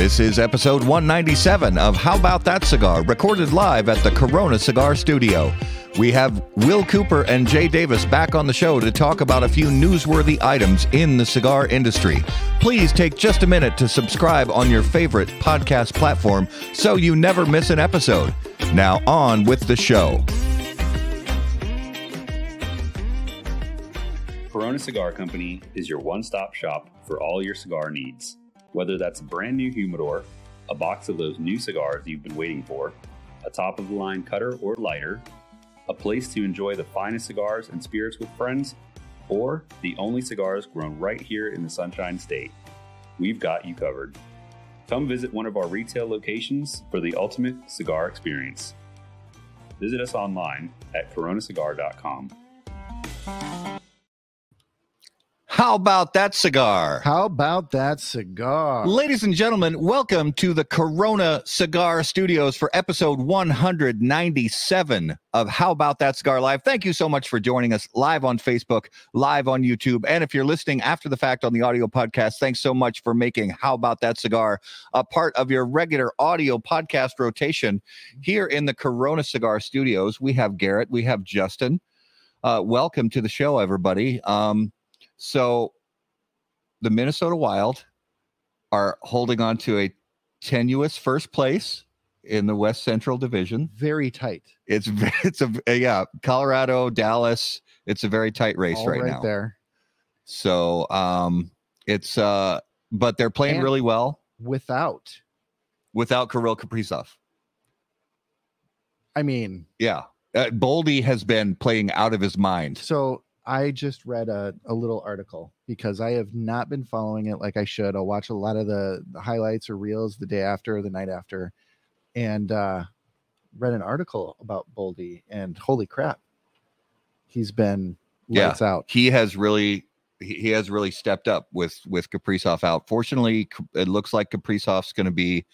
This is episode 197 of How About That Cigar, recorded live at the Corona Cigar Studio. We have Will Cooper and Jay Davis back on the show to talk about a few newsworthy items in the cigar industry. Please take just a minute to subscribe on your favorite podcast platform so you never miss an episode. Now, on with the show. Corona Cigar Company is your one stop shop for all your cigar needs. Whether that's a brand new humidor, a box of those new cigars you've been waiting for, a top of the line cutter or lighter, a place to enjoy the finest cigars and spirits with friends, or the only cigars grown right here in the Sunshine State, we've got you covered. Come visit one of our retail locations for the ultimate cigar experience. Visit us online at coronacigar.com. How about that cigar? How about that cigar? Ladies and gentlemen, welcome to the Corona Cigar Studios for episode 197 of How About That Cigar Live. Thank you so much for joining us live on Facebook, live on YouTube. And if you're listening after the fact on the audio podcast, thanks so much for making How About That Cigar a part of your regular audio podcast rotation here in the Corona Cigar Studios. We have Garrett, we have Justin. Uh, welcome to the show, everybody. Um, so the Minnesota Wild are holding on to a tenuous first place in the West Central Division. Very tight. It's it's a yeah, Colorado, Dallas. It's a very tight race All right, right now. there. So um, it's uh, but they're playing And- really well Without, without Kirill Kaprizov. I mean, Yeah, uh, Boldy has been playing out of his mind. so I just read a, a little article because I have not been following it like I should. I'll watch a lot of the, the highlights or reels the day after or the night after, and uh, read an article about Boldy. And holy crap, he's been Yeah. lights out. he has really he he has really stepped up with with Kaprizov out. Fortunately, it looks like Kaprizov's going to be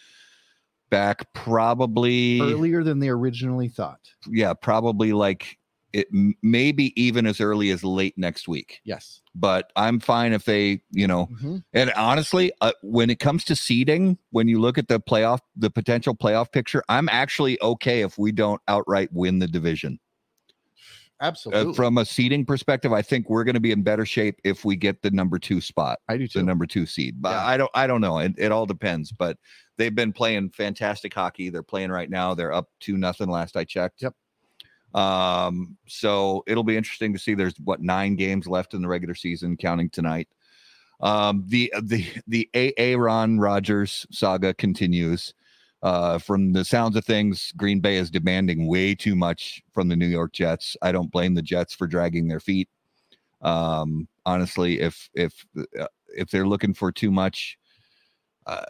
back probably Earlier than they originally thought. yeah, probably like it maybe even as early as late next week. Yes. But I'm fine if they, you know, Mhm. and honestly, uh, when it comes to seeding, when you look at the playoff, the potential playoff picture, I'm actually okay if we don't outright win the division. Absolutely. Uh, from a seeding perspective, I think we're going to be in better shape if we get the number two spot, I do too. the number two seed. But Yeah. I don't, I don't know. It, it all depends. But they've been playing fantastic hockey. They're playing right now. They're up to nothing. Last I checked. Yep. Um. So it'll be interesting to see. There's what nine games left in the regular season, counting tonight. Um. The the the AA Ron Rodgers saga continues. Uh, from the sounds of things, Green Bay is demanding way too much from the New York Jets. I don't blame the Jets for dragging their feet. Um, honestly, if if uh, if they're looking for too much, uh,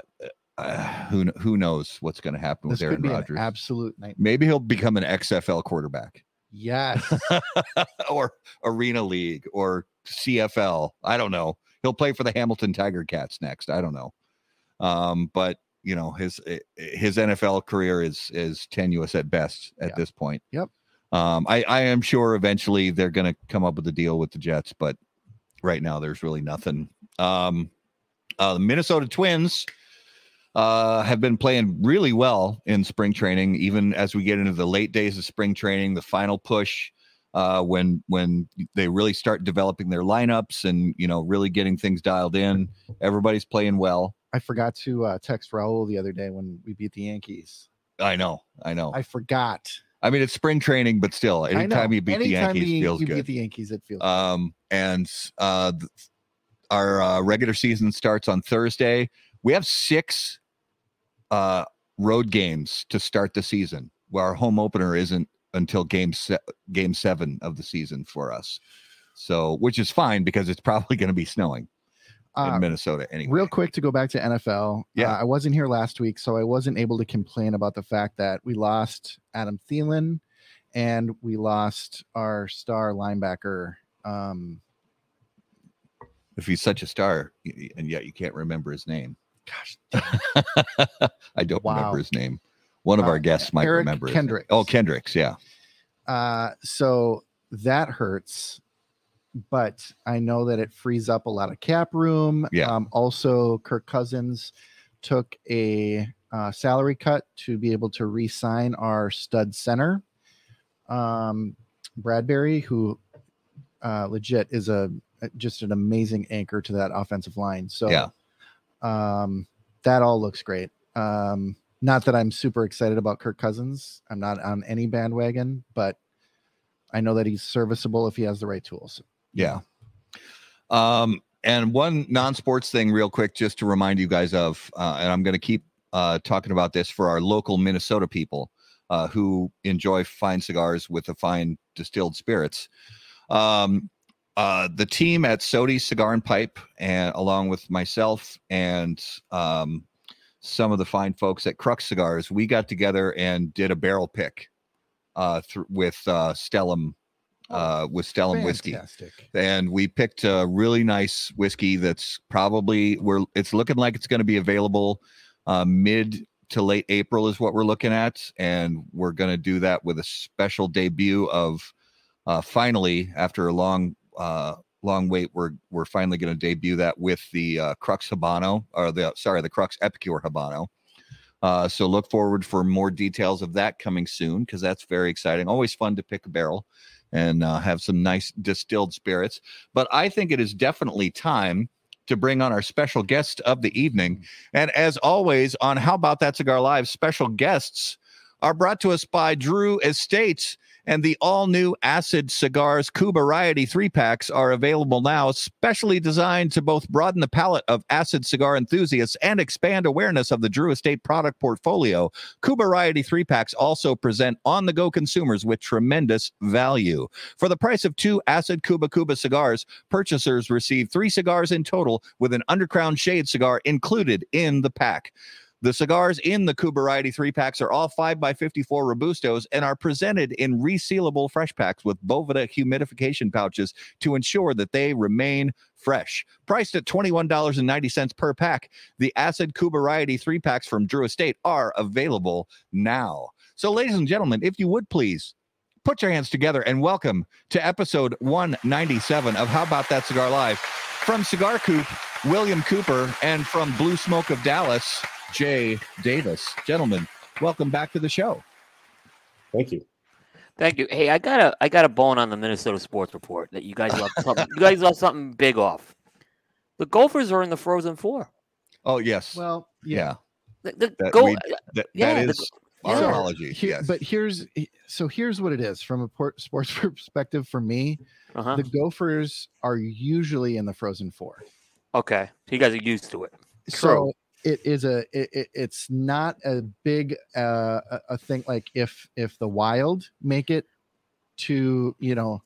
uh, who who knows what's going to happen this with Aaron Rodgers? absolute night. Maybe he'll become an XFL quarterback Yes. or Arena League or CFL. I don't know. He'll play for the Hamilton Tiger Cats next. I don't know. Um, but you know his eh, his NFL career is is tenuous at best at Yeah. this point. Yep. Um, I I am sure eventually they're going to come up with a deal with the Jets, but right now there's really nothing. Um, uh, the Minnesota Twins uh, have been playing really well in spring training, even as we get into the late days of spring training, the final push uh, when when they really start developing their lineups and you know really getting things dialed in. Everybody's playing well. I forgot to uh, text Raul the other day when we beat the Yankees. I know, I know. I, forgot. I mean, it's spring training, but still, anytime you beat the Yankees, you, feels you good. beat the Yankees, it feels. Um, and uh, our uh, regular season starts on Thursday. We have six uh, road games to start the season. Where our home opener isn't until game se- game seven of the season for us. So, which is fine because it's probably going to be snowing in Uh, Minnesota anyway. Real quick to go back to NFL. Yeah. uh, I wasn't here last week, so I wasn't able to complain about the fact that we lost Adam Thielen and we lost our star linebacker. Um, If he's such a star, and yet you can't remember his name. Gosh, I don't Wow. remember his name. One of Uh, our guests might Eric remember. Kendricks. Oh, Kendricks. Yeah. Uh, so that hurts, but I know that it frees up a lot of cap room. Yeah. Um, also, Kirk Cousins took a uh, salary cut to be able to re-sign our stud center, um, Bradbury, who uh, legit is a just an amazing anchor to that offensive line. So Yeah. Um, that all looks great. Um, not that I'm super excited about Kirk Cousins. I'm not on any bandwagon, but I know that he's serviceable if he has the right tools. Yeah. Um, and one non-sports thing, real quick, just to remind you guys of, uh, and I'm going to keep uh, talking about this for our local Minnesota people uh, who enjoy fine cigars with the fine distilled spirits. Um, uh, the team at Sodi Cigar and Pipe, and along with myself and um, some of the fine folks at Crux Cigars, we got together and did a barrel pick uh, thr with uh, Stellum, uh, with Stellum whiskey. and we picked a really nice whiskey that's probably we're it's looking like it's going to be available uh, mid to late April is what we're looking at, and we're going to do that with a special debut of uh, finally after a long uh, long wait we're we're finally going to debut that with the uh, Crux Habano or the sorry the Crux Epicure Habano. Uh, so look forward for more details of that coming soon because that's very exciting. Always fun to pick a barrel and uh, have some nice distilled spirits. But I think it is definitely time to bring on our special guest of the evening. And as always, on How About That Cigar Live, special guests are brought to us by Drew Estates. And the all new Acid Cigars Cuba Variety three packs are available now, specially designed to both broaden the palate of acid cigar enthusiasts and expand awareness of the Drew Estate product portfolio. Cuba Variety three packs also present on the go consumers with tremendous value. For the price of two Acid Kuba Kuba cigars, purchasers receive three cigars in total with an Undercrown Shade cigar included in the pack. The cigars in the Variety three packs are all 5x54 Robustos and are presented in resealable fresh packs with Boveda humidification pouches to ensure that they remain fresh. Priced at $21.90 per pack, the Acid Variety three packs from Drew Estate are available now. So, ladies and gentlemen, if you would please put your hands together and welcome to episode 197 of How About That Cigar Live from Cigar Coop, William Cooper, and from Blue Smoke of Dallas, Jay Davis. Gentlemen, welcome back to the show. Thank you. Thank you. Hey, I got a I got a bone on the Minnesota Sports Report that you guys left something. you guys left something big off. The Gophers are in the Frozen Four. Oh, yes. Well, yeah. The, the That go, we- That, yeah, that the- our yeah. apology. Here- yes. But here's so here's what it is from a port, sports perspective for me. uh-huh. The Gophers are usually in the Frozen Four. Okay, so you guys are used to it. So it is a it, it- it's not a big uh a, a thing like if if the Wild make it to you know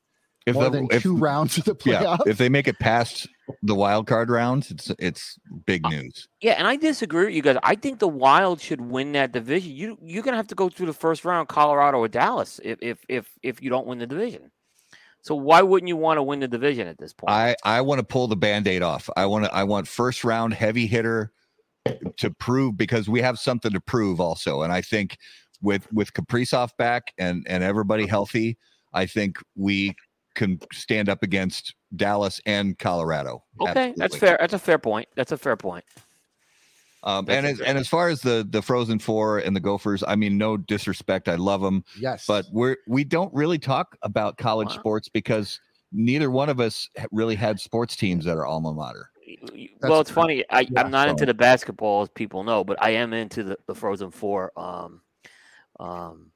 if more the- than if- two rounds of the playoffs yeah, if they make it past the wild card rounds, it's it's big news. Yeah, and I disagree with you guys. I think the Wild should win that division. You you're gonna have to go through the first round, Colorado or Dallas, if if if if you don't win the division. So why wouldn't you want to win the division at this point? I I want to pull the band-aid off. I want to I want first round heavy hitter to prove because we have something to prove also. And I think with with Kaprizov back and and everybody healthy, I think we can stand up against Dallas and Colorado. okay, that's fair. That's a fair point. That's a fair point. Um, and as, and as far as the the Frozen Four and the Gophers, I mean, no disrespect, I love them, yes, but we're we don't really talk about college Wow. sports because neither one of us really had sports teams that are alma mater. That's well, it's funny. I, Yeah, I'm not into the basketball, as people know, but I am into the, the Frozen Four. Um, um,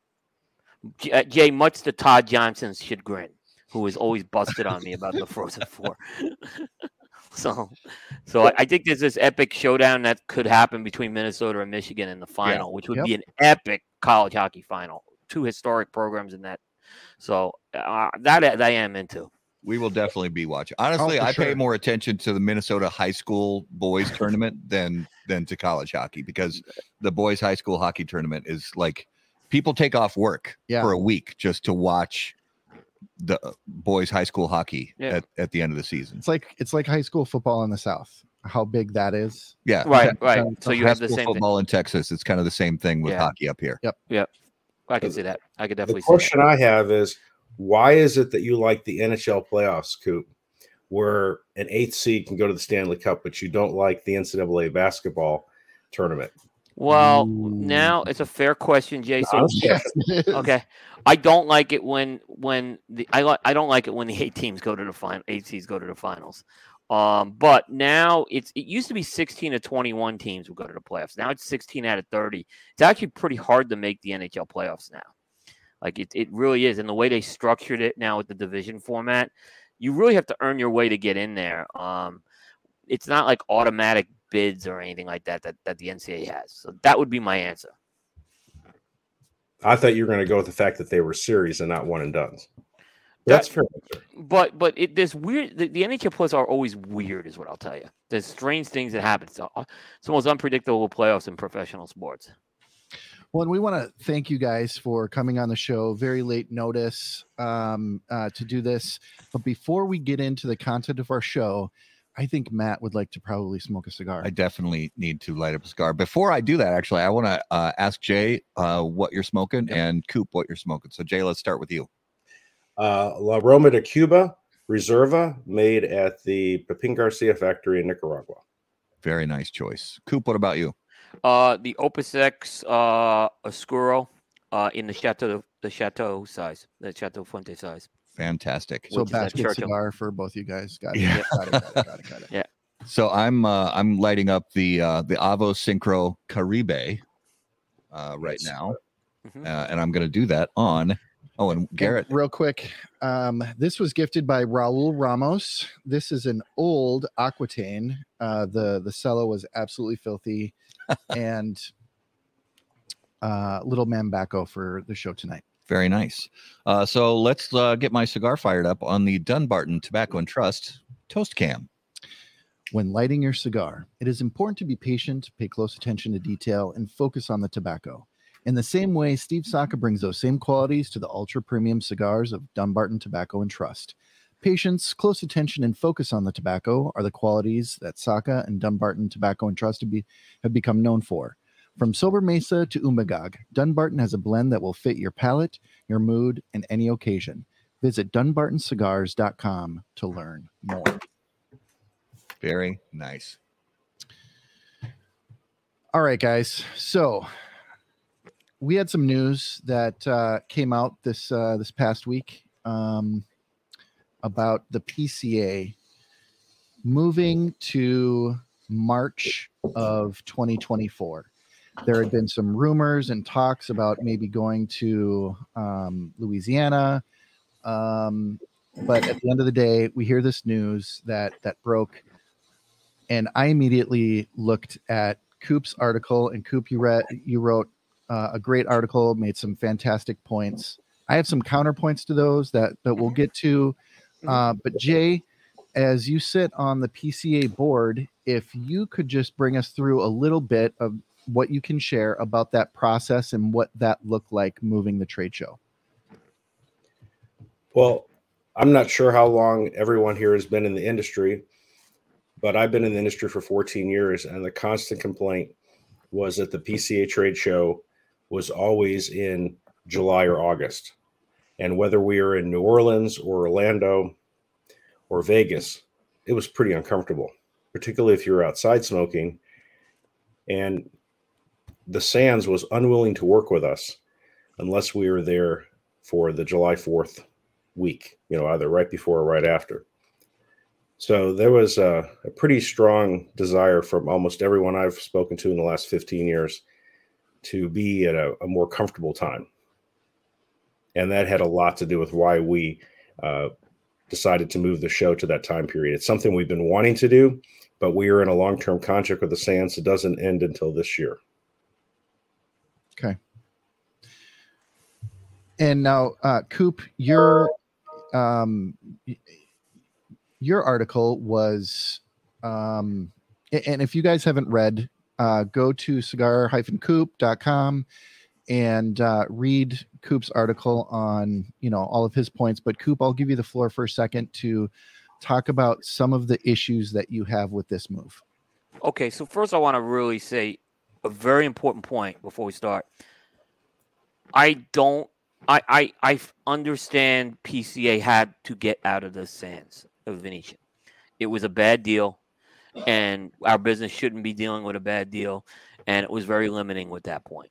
uh, Jay, much to Todd Johnson's chagrin, who is always busted on me about the Frozen Four. so, so I, I think there's this epic showdown that could happen between Minnesota and Michigan in the final, which would Yep. be an epic college hockey final. Two historic programs in that. So uh, that, that I am into. We will definitely be watching. Honestly, oh, for I pay more attention to the Minnesota high school boys tournament than than to college hockey because the boys high school hockey tournament is like people take off work Yeah. for a week just to watch the uh, boys high school hockey Yeah. at, at the end of the season. it's like it's like high school football in the South. How big that is. Yeah. Right, Okay, right. so So you have the school same thing. football in Texas. It's kind of the same thing with Yeah. hockey up here. Yep. Yep. I can see that. I could The definitely see that. question I have is why is it that you like the NHL playoffs, Coop, where an eighth seed can go to the Stanley Cup, but you don't like the NCAA basketball tournament? Well, Ooh. now it's a fair question, Jason. Honest Yes, question. it is. Okay, I don't like it when when the I like I don't like it when the eight teams go to the final, eight seeds go to the finals. Um, but now it's it used to be sixteen to twenty one teams would go to the playoffs. Now it's sixteen out of thirty. It's actually pretty hard to make the NHL playoffs now. Like it, it really is, and the way they structured it now with the division format, you really have to earn your way to get in there. Um, it's not like automatic bids or anything like that that, that the NCAA has. So that would be my answer. I thought you were going to go with the fact that they were series and not one and dones. That's fair. But but it, this weird. The, the NHL playoffs are always weird, is what I'll tell you. There's strange things that happen. It's, uh, it's the most unpredictable playoffs in professional sports. Well, and we want to thank you guys for coming on the show. Very late notice um, uh, to do this. But before we get into the content of our show, I think Matt would like to probably smoke a cigar. I definitely need to light up a cigar. Before I do that, actually, I want to uh, ask Jay uh, what you're smoking and Coop what you're smoking. So, Jay, let's start with you. Uh, La Aroma de Cuba Reserva, made at the Pepin Garcia factory in Nicaragua. Very nice choice. Coop, what about you? Uh, the Opus X uh, Oscuro uh, in the Chateau the Chateau size, the Chateau Fuente size. Fantastic. so which is a basket cigar for both you guys. Got it. Yeah. Got it. Got it. Got it. Got it. Yeah. So I'm uh, I'm lighting up the uh, the Avo Syncro Caribe uh, right Nice. now, Mhm. uh, and I'm going to do that on. Oh, and And Garrett, real quick, um, this was gifted by Raul Ramos. This is an old Aquitaine. Uh, the the cello was absolutely filthy, and uh, little Mambaco for the show tonight. very nice. Uh, so let's uh, get my cigar fired up on the Dunbarton Tobacco and Trust Toast Cam. When lighting your cigar, it is important to be patient, pay close attention to detail, and focus on the tobacco. In the same way, Steve Saka brings those same qualities to the ultra premium cigars of Dunbarton Tobacco and Trust. Patience, close attention, and focus on the tobacco are the qualities that Saka and Dunbarton Tobacco and Trust have, be, have become known for. From Sobremesa to Umbagog, Dunbarton has a blend that will fit your palate, your mood, and any occasion. Visit dunbartoncigars.com to learn more. Very nice. All right, guys. So we had some news that uh, came out this uh, this past week um, about the PCA moving to March of 2024. There had been some rumors and talks about maybe going to um, Louisiana, um, but at the end of the day, we hear this news that that broke, and I immediately looked at Coop's article, and Coop, you read, you wrote uh, a great article, made some fantastic points. I have some counterpoints to those that that we'll get to. Uh, but Jay, as you sit on the PCA board, if you could just bring us through a little bit of what you can share about that process and what that looked like moving the trade show. Well, I'm not sure how long everyone here has been in the industry, but I've been in the industry for 14 years, and the constant complaint was that the PCA trade show was always in July or August. And whether we were in New Orleans or Orlando or Vegas, it was pretty uncomfortable, particularly if you're outside smoking. And the Sands was unwilling to work with us unless we were there for the July 4th week, you know, either right before or right after. So there was a, a pretty strong desire from almost everyone I've spoken to in the last 15 years to be at a, a more comfortable time. And that had a lot to do with why we uh, decided to move the show to that time period. It's something we've been wanting to do, but we are in a long term contract with the Sands. It doesn't end until this year. Okay. And now, uh, Coop, your um, your article was, um, and if you guys haven't read, uh, go to cigar-coop.com and uh, read Coop's article on you know all of his points. But Coop, I'll give you the floor for a second to talk about some of the issues that you have with this move. Okay, so first I want to really say a very important point before we start. I don't I, I I understand PCA had to get out of the sands of Venetian. It was a bad deal. and our business shouldn't be dealing with a bad deal, and it was very limiting with that point.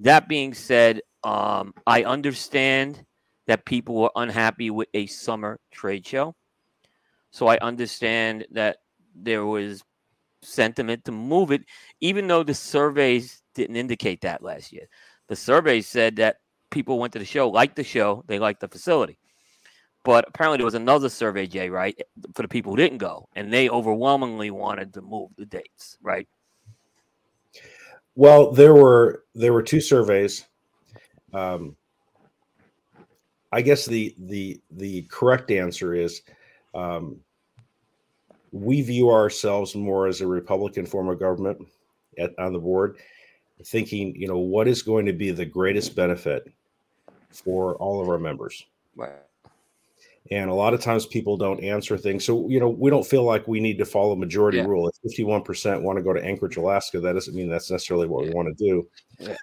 That being said, um, I understand that people were unhappy with a summer trade show. So I understand that there was sentiment to move it, even though the surveys didn't indicate that last year. The surveys said that people went to the show, liked the show, they liked the facility. But apparently there was another survey, Jay, right, for the people who didn't go, and they overwhelmingly wanted to move the dates, right? Well, there were there were two surveys. Um, I guess the the the correct answer is um, we view ourselves more as a Republican form of government at, on the board, thinking, you know, what is going to be the greatest benefit for all of our members. And a lot of times people don't answer things. So, you know, we don't feel like we need to follow majority Yeah. rule. If 51% want to go to Anchorage, Alaska, that doesn't mean that's necessarily what we want to do.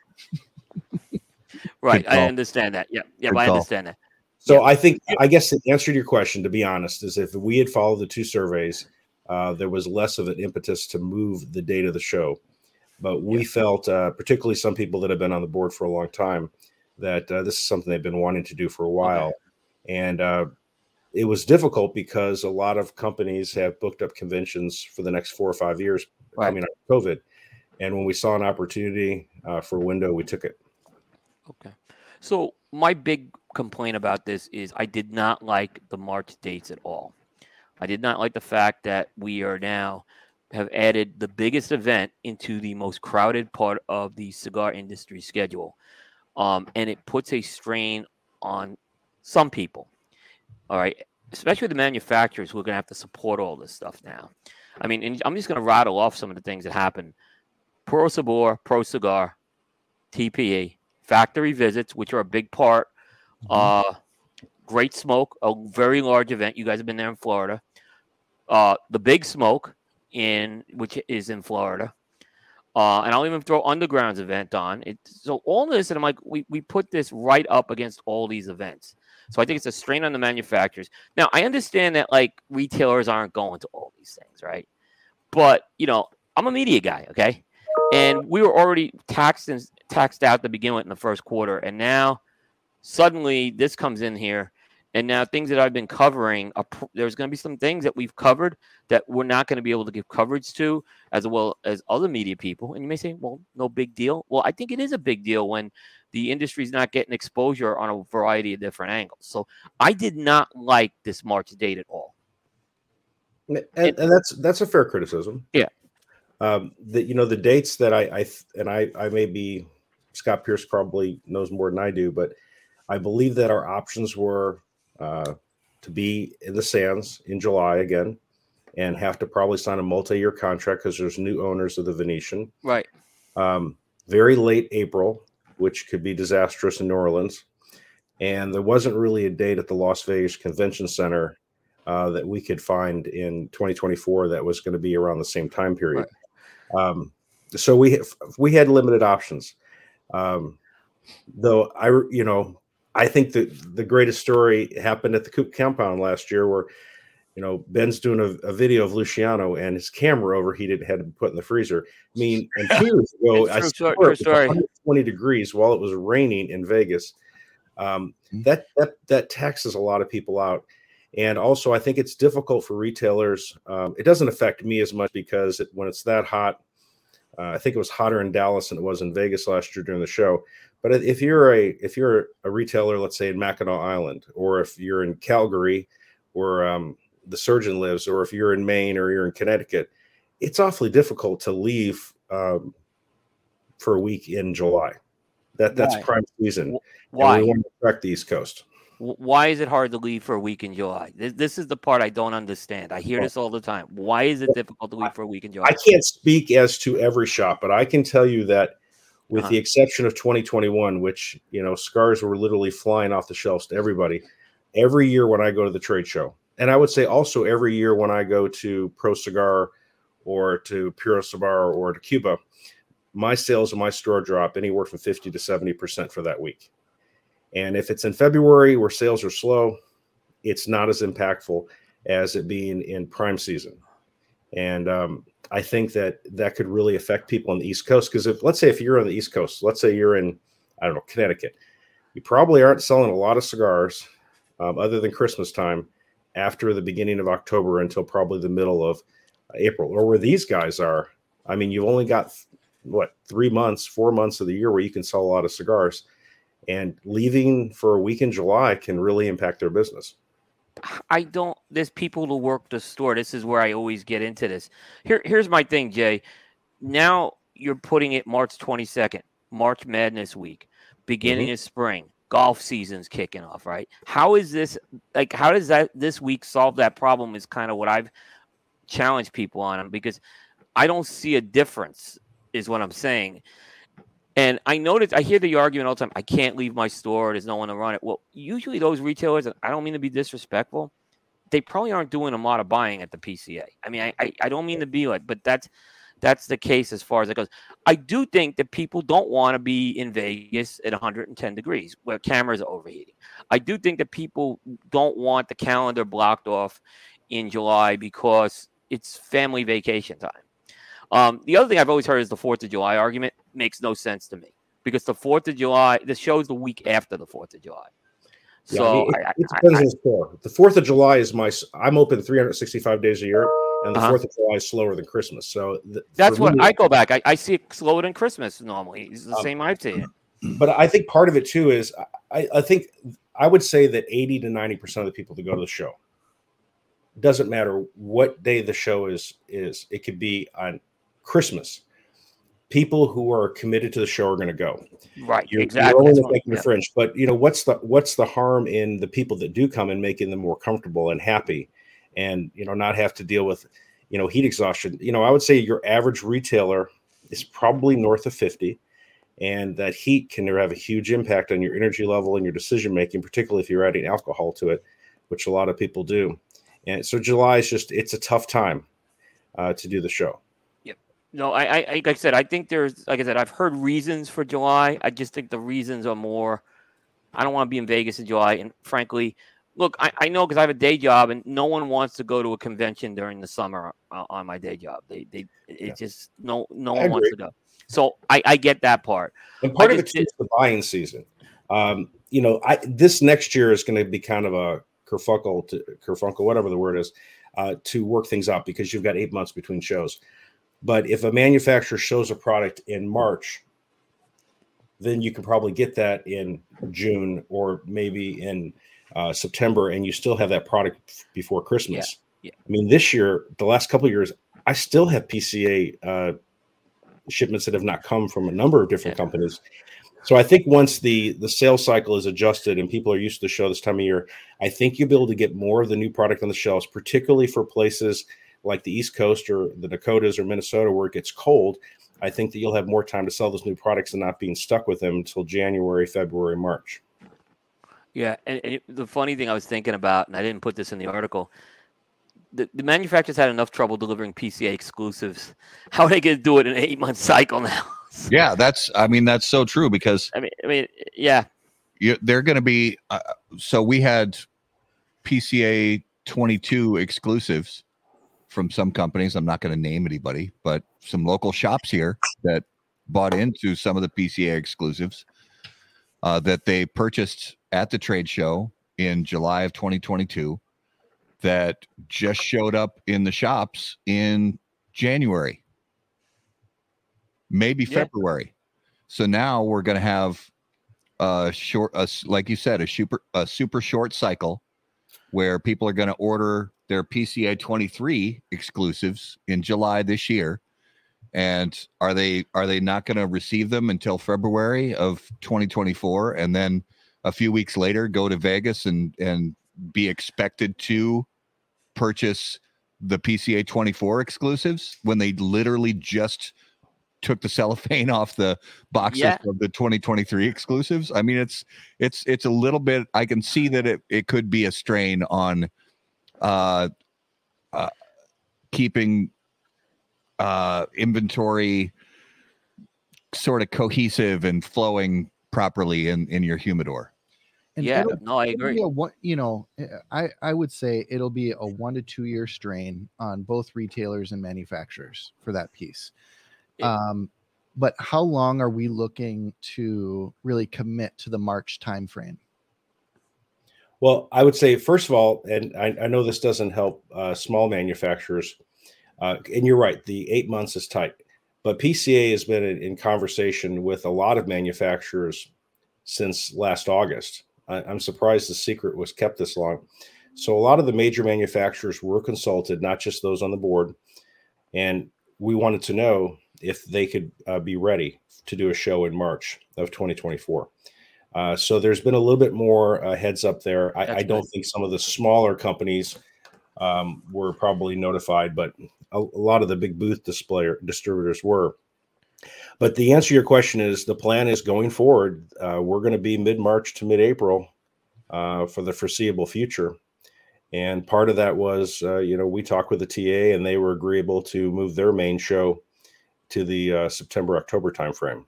Right. I understand that. Yeah. Yeah. Good I understand that. So Yeah. I think, I guess the answer to your question, to be honest, is if we had followed the two surveys, uh, there was less of an impetus to move the date of the show. But we felt, uh, particularly some people that have been on the board for a long time, that uh, this is something they've been wanting to do for a while. And uh, it was difficult because a lot of companies have booked up conventions for the next four or five years Right. coming out of COVID. And when we saw an opportunity uh, for a window, we took it. Okay. So my big complaint about this is I did not like the March dates at all. I did not like the fact that we are now have added the biggest event into the most crowded part of the cigar industry schedule. Um, and it puts a strain on some people. All right. Especially the manufacturers who are going to have to support all this stuff now. I mean, and I'm just going to rattle off some of the things that happened. Puro Sabor, Pro Cigar, TPE, factory visits, which are a big part. Uh, Great Smoke, a very large event. You guys have been there in Florida. Uh, the Big Smoke, in which is in Florida. Uh, and I'll even throw Underground's event on it. So all this, and I'm like, we, we put this right up against all these events. So I think it's a strain on the manufacturers. Now I understand that like retailers aren't going to all these things, right? But you know, I'm a media guy, okay? And we were already taxed and taxed out to begin with in the first quarter, and now suddenly this comes in here, and now things that I've been covering, are, there's going to be some things that we've covered that we're not going to be able to give coverage to, as well as other media people. And you may say, well, no big deal. Well, I think it is a big deal when the industry's not getting exposure on a variety of different angles. So I did not like this March date at all. and, and that's that's a fair criticism. Yeah. Um, that you know the dates that I, I and I I may be Scott Pearce probably knows more than I do, but I believe that our options were uh, to be in the Sands in July again, and have to probably sign a multi-year contract because there's new owners of the Venetian. Right. Um, very late April, which could be disastrous in New Orleans, and there wasn't really a date at the Las Vegas Convention Center uh, that we could find in 2024 that was going to be around the same time period. Um, so we we had limited options. Um, though I, you know, I think that the greatest story happened at the Coop Compound last year, where you know Ben's doing a, a video of Luciano and his camera overheated, had to be put in the freezer. I mean, and two years ago, I true swear it was 120 degrees while it was raining in Vegas. Um, Mhm. that that that taxes a lot of people out. And also, I think it's difficult for retailers. Um, it doesn't affect me as much because it, when it's that hot, uh, I think it was hotter in Dallas than it was in Vegas last year during the show. But if you're a if you're a retailer, let's say in Mackinac Island, or if you're in Calgary, where um, the surgeon lives, or if you're in Maine or you're in Connecticut, it's awfully difficult to leave um, for a week in July. That that's Why? prime season. and Why? we want to track the East Coast. Why is it hard to leave for a week in July? This, this is the part I don't understand. I hear this all the time. Why is it difficult to leave for a week in July? I can't speak as to every shop, but I can tell you that with Uh-huh. the exception of 2021, which you know scars were literally flying off the shelves to everybody, every year when I go to the trade show, and I would say also every year when I go to Pro Cigar or to Puro Cigar or to Cuba, my sales in my store drop anywhere from 50 to 70 percent for that week. And if it's in February where sales are slow, it's not as impactful as it being in prime season. and um, I think that that could really affect people on the East Coast. Because if let's say if you're on the East Coast, let's say you're in I don't know Connecticut, you probably aren't selling a lot of cigars um, other than Christmas time after the beginning of October until probably the middle of April, or where these guys are. I mean, you've only got what three months, four months of the year where you can sell a lot of cigars, and leaving for a week in July can really impact their business. I don't. There's people to work the store. This is where I always get into this. Here, here's my thing, Jay. Now you're putting it March 22nd, March Madness week, beginning mm-hmm. of spring, golf season's kicking off. Right? How is this? Like, how does that this week solve that problem? Is kind of what I've challenged people on um, because I don't see a difference. Is what I'm saying. And I notice, I hear the argument all the time. I can't leave my store. There's no one to run it. Well, usually those retailers, I don't mean to be disrespectful, they probably aren't doing a lot of buying at the PCA. I mean, I, I, I don't mean to be like, but that's that's the case as far as it goes. I do think that people don't want to be in Vegas at 110 degrees where cameras are overheating. I do think that people don't want the calendar blocked off in July because it's family vacation time. Um, the other thing I've always heard is the Fourth of July argument makes no sense to me because the Fourth of July, the show's the week after the Fourth of July. So yeah, it, it depends on the store. The Fourth of July is my. I'm open 365 days a year, and the 4th uh-huh. of July is slower than Christmas. So the, that's what me, I go back. I, I, see it slower than Christmas normally. It's the um, same I've seen. But I think part of it too is I, I think I would say that 80 to 90 percent of the people that go to the show doesn't matter what day the show is is. It could be on Christmas people who are committed to the show are going to go. Right. You're, exactly. You're only making the fringe, but you know what's the what's the harm in the people that do come and making them more comfortable and happy, and you know not have to deal with you know heat exhaustion. You know I would say your average retailer is probably north of fifty, and that heat can have a huge impact on your energy level and your decision making, particularly if you're adding alcohol to it, which a lot of people do. And so July is just it's a tough time uh, to do the show. Yep no, I, I, like I said, I think there's, like I said, I've heard reasons for July. I just think the reasons are more. I don't want to be in Vegas in July, and frankly, look, I, I know because I have a day job, and no one wants to go to a convention during the summer uh, on my day job. They, they, it yeah. just no, no one wants to go. So I, I get that part. And part I of it is the buying season. Um, you know, I this next year is going to be kind of a kerfuckle to kerfunkle, whatever the word is, uh, to work things out because you've got eight months between shows. But if a manufacturer shows a product in March, then you can probably get that in June or maybe in uh, September, and you still have that product before Christmas. Yeah. yeah. I mean, this year, the last couple years, I still have PCA uh, shipments that have not come from a number of different yeah. companies. So I think once the the sales cycle is adjusted and people are used to the show this time of year, I think you'll be able to get more of the new product on the shelves, particularly for places like the East Coast or the Dakotas or Minnesota where it gets cold, I think that you'll have more time to sell those new products and not being stuck with them until January, February, March. Yeah, and, and the funny thing I was thinking about, and I didn't put this in the article, the, the manufacturers had enough trouble delivering PCA exclusives. How are they going to do it in an eight month cycle now? yeah, that's. I mean, that's so true because I mean, I mean, yeah, you, they're going to be. Uh, so we had PCA twenty two exclusives from some companies. I'm not going to name anybody, but some local shops here that bought into some of the PCA exclusives uh, that they purchased at the trade show in July of 2022 that just showed up in the shops in January, maybe yeah. February. So now we're going to have a short, a, like you said, a super, a super short cycle where people are going to order their PCA 23 exclusives in July this year. And are they are they not going to receive them until February of 2024 and then a few weeks later go to Vegas and and be expected to purchase the PCA 24 exclusives when they literally just took the cellophane off the boxes yeah. of the 2023 exclusives. I mean, it's it's it's a little bit. I can see that it it could be a strain on uh, uh, keeping uh, inventory sort of cohesive and flowing properly in in your humidor. And yeah, no, I agree. be a you know, eh, I I would say it'll be a one to two year strain on both retailers and manufacturers for that piece. It- Um, but how long are we looking to really commit to the March timeframe? Well, I would say first of all, and I, I know this doesn't help uh, small manufacturers, uh, and you're right, the eight months is tight. But PCA has been in, in conversation with a lot of manufacturers since last August. I, I'm surprised the secret was kept this long. So a lot of the major manufacturers were consulted, not just those on the board, and we wanted to know if they could uh, be ready to do a show in March of 2024. Uh, so there's been a little bit more uh, heads up there. I, I don't good. think some of the smaller companies um, were probably notified, but a, a lot of the big booth display distributors were. But the answer to your question is the plan is going forward. Uh, we're going to be mid March to mid April uh, for the foreseeable future. And part of that was, uh, you know, we talked with the TA and they were agreeable to move their main show to the uh, September October timeframe.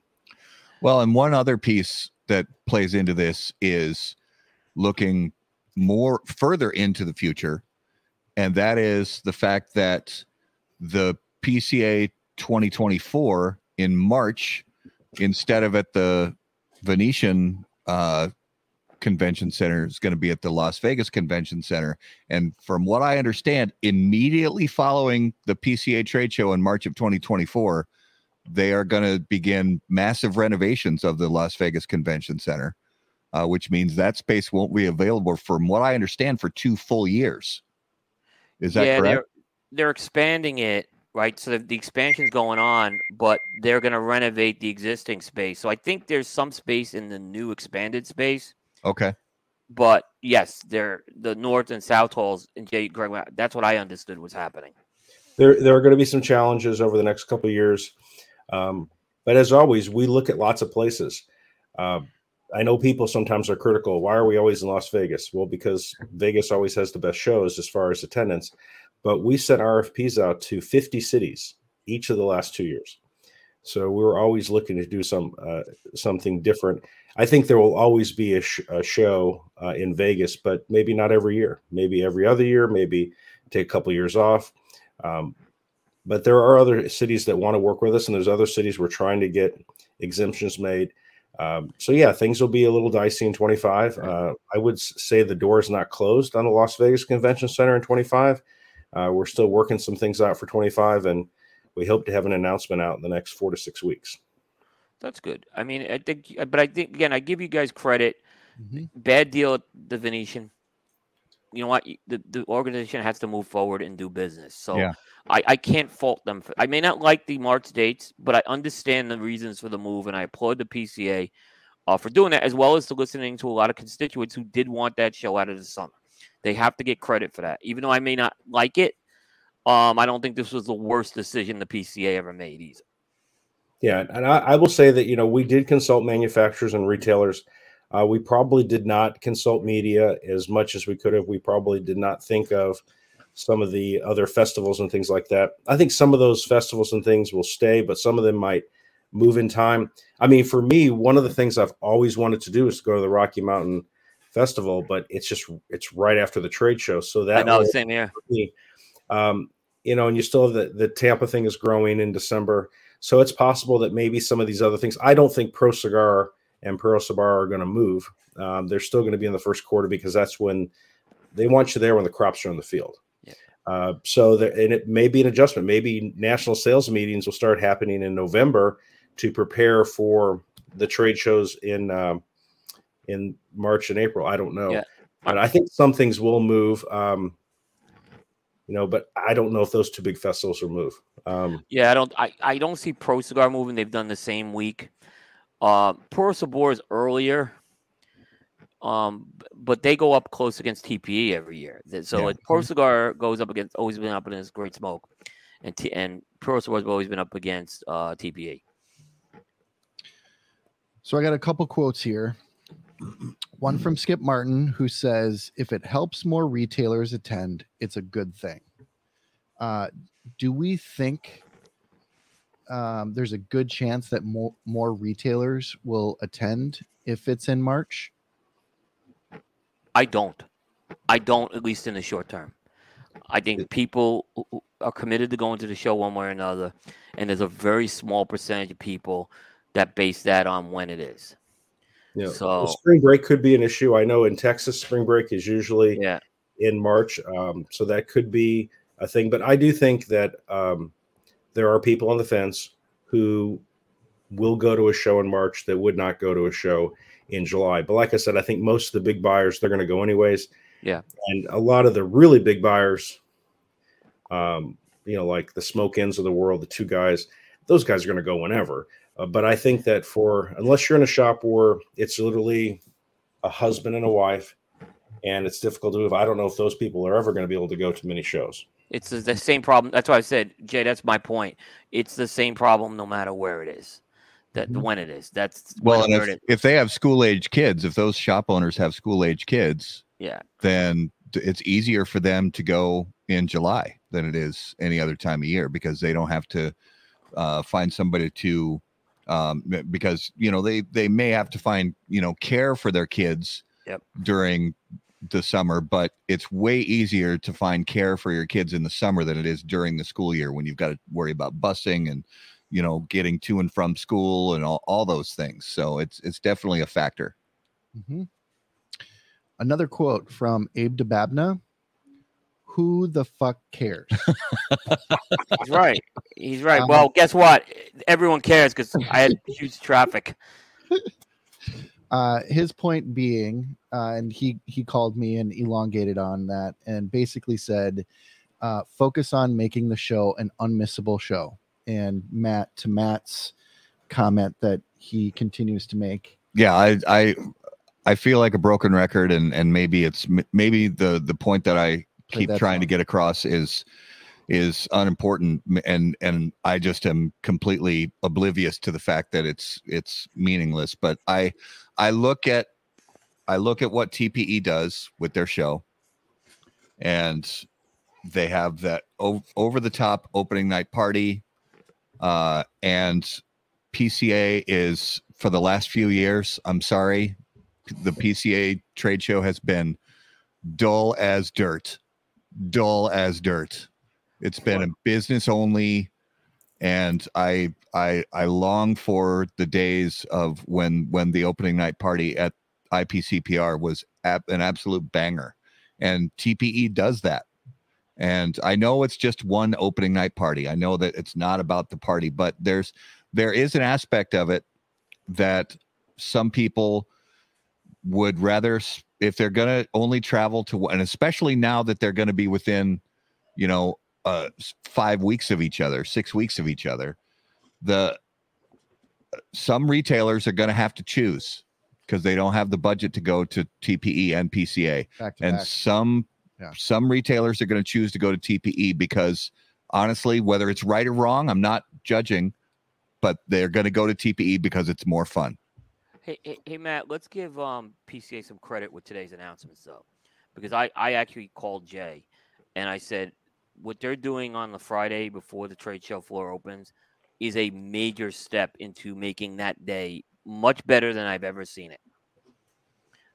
Well, and one other piece that plays into this is looking more further into the future, and that is the fact that the PCA 2024 in March, instead of at the Venetian uh, Convention Center, is going to be at the Las Vegas Convention Center. And from what I understand, immediately following the PCA trade show in March of 2024, they are going to begin massive renovations of the Las Vegas Convention Center, uh, which means that space won't be available, from what I understand, for two full years. Is that yeah, correct? They're they're expanding it, right? So the, the expansion's going on, but they're going to renovate the existing space. So I think there's some space in the new expanded space, Okay. but yes, they're the north and south halls. And Jay Greg, that's what I understood was happening. there there are going to be some challenges over the next couple of years um, but as always we look at lots of places uh, i know people sometimes are critical why are we always in las vegas well because vegas always has the best shows as far as attendance but we sent rfps out to 50 cities each of the last two years so we were always looking to do some uh, something different i think there will always be a, sh- a show uh, in vegas but maybe not every year maybe every other year maybe take a couple years off um, but there are other cities that want to work with us, and there's other cities we're trying to get exemptions made. Um, so yeah, things will be a little dicey in 25. Uh, I would say the door is not closed on the Las Vegas Convention Center in 25. Uh, we're still working some things out for 25, and we hope to have an announcement out in the next four to six weeks. That's good. I mean, I think, but I think again, I give you guys credit. Mhm. Bad deal at the Venetian. You know what? The, the organization has to move forward and do business. So Yeah. I, I can't fault them. For, I may not like the March dates, but I understand the reasons for the move, and I applaud the PCA uh, for doing that, as well as to listening to a lot of constituents who did want that show out of the summer. They have to get credit for that, even though I may not like it. Um, I don't think this was the worst decision the PCA ever made either. Yeah, and I, I will say that you know we did consult manufacturers and retailers. Uh, we probably did not consult media as much as we could have. We probably did not think of some of the other festivals and things like that. I think some of those festivals and things will stay, but some of them might move in time. I mean, for me, one of the things I've always wanted to do is to go to the Rocky Mountain Festival, but it's just it's right after the trade show, so that I know, same me. Um, you know, and you still have the, the Tampa thing is growing in December. So it's possible that maybe some of these other things, I don't think Pro Cigar and Pro Cigar are going to move. Um, they're still going to be in the first quarter because that's when they want you there when the crops are in the field. Yeah. Uh, so there, and it may be an adjustment. Maybe national sales meetings will start happening in November to prepare for the trade shows in um, in March and April. I don't know, Yeah. but I think some things will move. Um, you know, but I don't know if those two big festivals will move. Um, Yeah, I don't. I, I don't see Pro Cigar moving. They've done the same week. Um, Pro Cigar is earlier, um, but they go up close against TPE every year. So Yeah. like Pro Cigar goes up against always been up against Great Smoke, and T, and Pro Cigar always been up against uh, TPE. So I got a couple quotes here. One from Skip Martin who says, "If it helps more retailers attend, it's a good thing." Uh, do we think um, there's a good chance that more more retailers will attend if it's in March? I don't. I don't, at least in the short term. I think people are committed to going to the show one way or another, and there's a very small percentage of people that base that on when it is. Yeah. So spring break could be an issue. I know in Texas, spring break is usually yeah, in March, um, so that could be a thing. But I do think that um, there are people on the fence who will go to a show in March that would not go to a show in July. But like I said, I think most of the big buyers they're going to go anyways. Yeah. And a lot of the really big buyers, um, you know, like the Smoke Inns of the world, the two guys, those guys are going to go whenever. Uh, but I think that for unless you're in a shop where it's literally a husband and a wife, and it's difficult to move, I don't know if those people are ever going to be able to go to many shows. it's the same problem. That's why I said, Jay. That's my point. It's the same problem no matter where it is. That Mhm. when it is. That's Well, and if, if they have school age kids, if those shop owners have school age kids, Yeah. then it's easier for them to go in July than it is any other time of year because they don't have to uh, find somebody to um, because you know they they may have to find you know care for their kids Yep. during the summer, but it's way easier to find care for your kids in the summer than it is during the school year when you've got to worry about busing and you know getting to and from school and all, all those things. So it's it's definitely a factor. Mhm. Another quote from Abe Dababneh. Who the fuck cares? He's right. He's right. Um, well, guess what? Everyone cares because I had huge traffic. uh, his point being, uh, and he he called me and elongated on that, and basically said, uh, focus on making the show an unmissable show. And Matt, to Matt's comment that he continues to make, yeah i i i feel like a broken record and and maybe it's maybe the the point that i Play keep trying to get across is is unimportant and and i just am completely oblivious to the fact that it's it's meaningless but i i look at i look at what tpe does with their show and they have that o- over the top opening night party uh and PCA is for the last few years. I'm sorry, the PCA trade show has been dull as dirt, dull as dirt. It's been a business only, and I I I long for the days of when when the opening night party at IPCPR was ab- an absolute banger, and TPE does that. And I know it's just one opening night party. I know that it's not about the party, but there's there is an aspect of it that some people would rather if they're going to only travel to and especially now that they're going to be within you know uh 5 weeks of each other 6 weeks of each other the some retailers are going to have to choose because they don't have the budget to go to TPE and PCA and back. some Yeah. some retailers are going to choose to go to TPE because honestly, whether it's right or wrong, I'm not judging, but they're going to go to TPE because it's more fun. Hey, hey, hey, Matt, let's give um, PCA some credit with today's announcements, though, because I, I actually called Jay and I said what they're doing on the Friday before the trade show floor opens is a major step into making that day much better than I've ever seen it.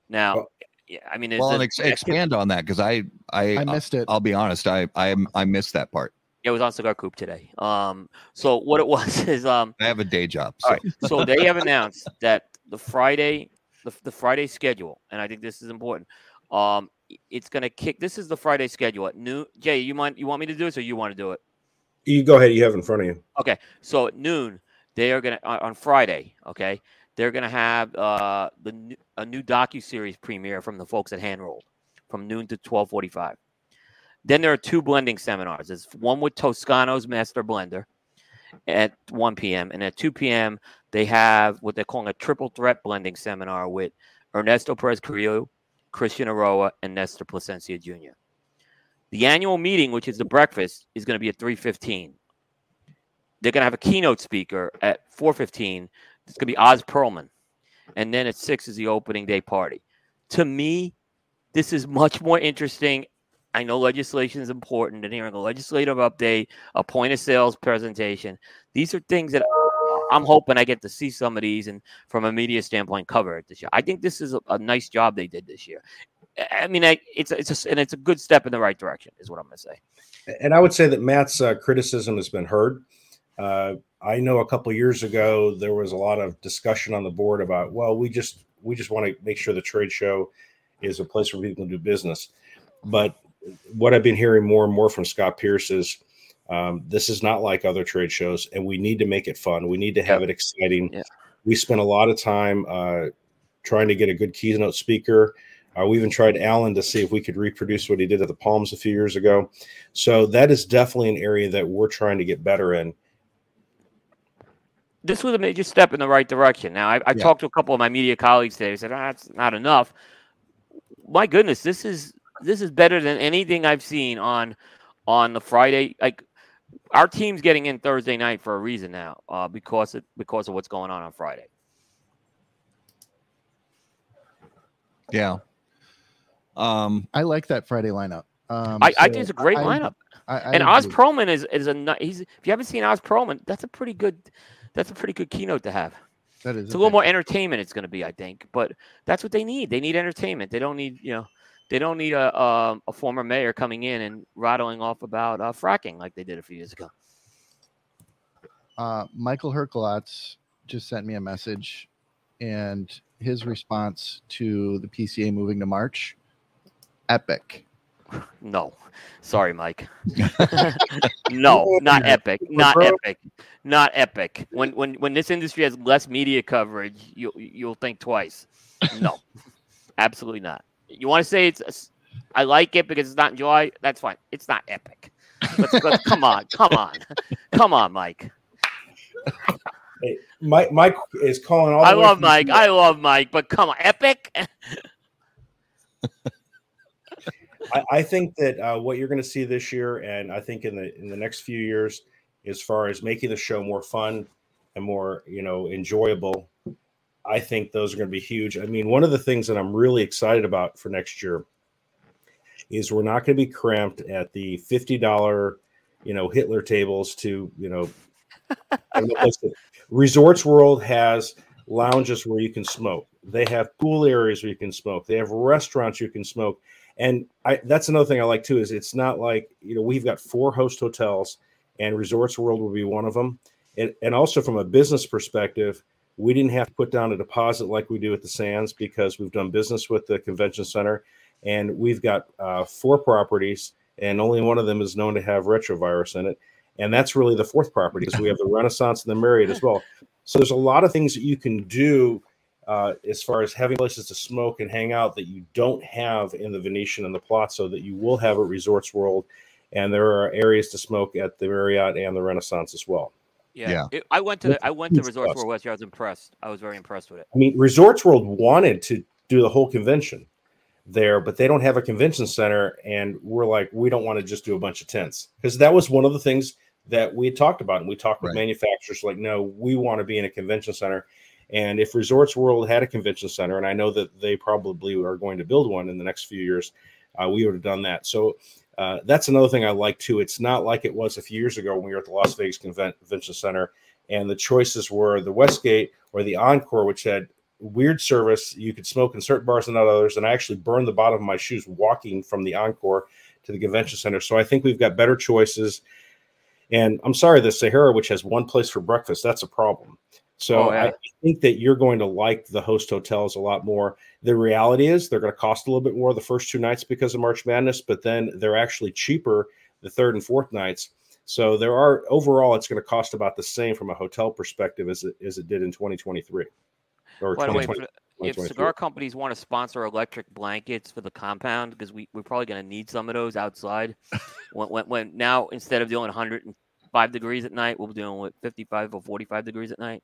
Now, Well- yeah, I mean, Well, a- and ex- expand on that because I I, I missed it. I'll be honest, I I I missed that part. it was on Cigar Coop today. Um, so what it was is um, I have a day job, so All right. So they have announced that the Friday, the, the Friday schedule, and I think this is important. Um, it's going to kick. This is the Friday schedule at noon. Jay, you mind? You want me to do this, or you want to do it? You go ahead. You have it in front of you. Okay. So at noon, they are going to on on Friday. Okay, they're going to have uh the new, a new docu series premiere from the folks at Handrolled from noon to twelve forty five. Then there are two blending seminars. There's one with Toscano's Master Blender at 1 p.m. and at 2 p.m. they have what they're calling a triple threat blending seminar with Ernesto Perez Carrillo, Christian Eiroa, and Nestor Plasencia Jr. The annual meeting, which is the breakfast, is going to be at 3:15. They're going to have a keynote speaker at 4:15. It's going to be Oz Perlman, and then at six is the opening day party. To me, this is much more interesting. I know legislation is important, and hearing a legislative update, a point of sales presentation. These are things that I'm hoping I get to see some of these and from a media standpoint cover it this year. I think this is a, a nice job they did this year. I mean, I, it's it's a, and it's a good step in the right direction, is what I'm going to say. And I would say that Matt's uh, criticism has been heard. Uh, I know a couple years ago there was a lot of discussion on the board about, well, we just we just want to make sure the trade show is a place where people can do business. But what I've been hearing more and more from Scott Pearce is um, this is not like other trade shows, and we need to make it fun. We need to have it exciting. Yeah. We spent a lot of time uh, trying to get a good keynote speaker. Uh, we even tried Alan to see if we could reproduce what he did at the Palms a few years ago. So that is definitely an area that we're trying to get better in. This was a major step in the right direction. Now, I, I Yeah. talked to a couple of my media colleagues today. They said, ah, "That's not enough." My goodness, this is this is better than anything I've seen on on the Friday. Like our team's getting in Thursday night for a reason now, uh, because of, because of what's going on on Friday. Yeah. Um, I like that Friday lineup. Um, I, I think it's a great I- lineup. I, I and Oz agree. Perlman is is a he's if you haven't seen Oz Perlman, that's a pretty good that's a pretty good keynote to have. That is It's a little more entertainment. It's going to be, I think, but that's what they need. They need entertainment. They don't need you know they don't need a a, a former mayor coming in and rattling off about uh, fracking like they did a few years ago. uh, Michael Herklots just sent me a message, and his response to the PCA moving to March, epic. No, sorry, Mike. no, not epic. Not epic. Not epic. When when when this industry has less media coverage, you you'll think twice. No, absolutely not. You want to say it's I like it because it's not joy. That's fine. It's not epic. Let's, let's come on, come on, come on, Mike. Hey, Mike, Mike is calling all. The I love Mike. I love Mike, but come on, epic. I, I think that uh, what you're going to see this year, and I think in the in the next few years, as far as making the show more fun and more you know enjoyable, I think those are going to be huge. I mean, one of the things that I'm really excited about for next year is we're not going to be cramped at the fifty dollar, you know, Hitler tables to you know. Resorts World has lounges where you can smoke. They have pool areas where you can smoke. They have restaurants you can smoke. And I that's another thing I like too is it's not like you know we've got four host hotels and Resorts World will be one of them. And and also from a business perspective, we didn't have to put down a deposit like we do at the Sands because we've done business with the convention center and we've got uh, four properties and only one of them is known to have retrovirus in it. And that's really the fourth property because we have the Renaissance and the Marriott as well. So there's a lot of things that you can do uh, as far as having places to smoke and hang out that you don't have in the Venetian and the Palazzo that you will have at Resorts World. And there are areas to smoke at the Marriott and the Renaissance as well. Yeah, Yeah. It- I went to the, I went to Resorts plus. World West. I was impressed. I was very impressed with it. I mean, Resorts World wanted to do the whole convention there, but they don't have a convention center. And we're like, we don't want to just do a bunch of tents because that was one of the things that we had talked about. And we talked with Right. manufacturers like, no, we want to be in a convention center. And if Resorts World had a convention center, and I know that they probably are going to build one in the next few years, uh, we would have done that. So uh, that's another thing I like too. It's not like it was a few years ago when we were at the Las Vegas Convention Center, and the choices were the Westgate or the Encore, which had weird service. You could smoke in certain bars and not others. And I actually burned the bottom of my shoes walking from the Encore to the convention center. So I think we've got better choices. And I'm sorry, the Sahara, which has one place for breakfast, that's a problem. So Oh, yeah. I think that you're going to like the host hotels a lot more. The reality is they're going to cost a little bit more the first two nights because of March Madness, but then they're actually cheaper the third and fourth nights. So there are overall, it's going to cost about the same from a hotel perspective as it as it did in 2023 or By the way, 2020. for the- if cigar companies want to sponsor electric blankets for the compound, because we, we're probably going to need some of those outside. when, when, when now instead of doing 105 degrees at night, we'll be doing with 55 or 45 degrees at night.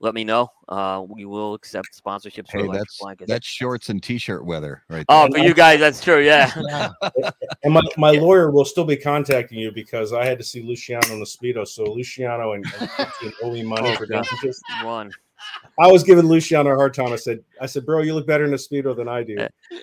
Let me know. Uh, we will accept sponsorships for hey, electric that's blankets. that's shorts and t-shirt weather, right? oh, for you guys, that's true. Yeah. Yeah. And my, my lawyer will still be contacting you because I had to see Luciano and the Speedo. So Luciano and, and, and owe me money Oh, for God. damages. One. I was giving Luciano a hard time. I said, I said, bro, you look better in a Speedo than I do.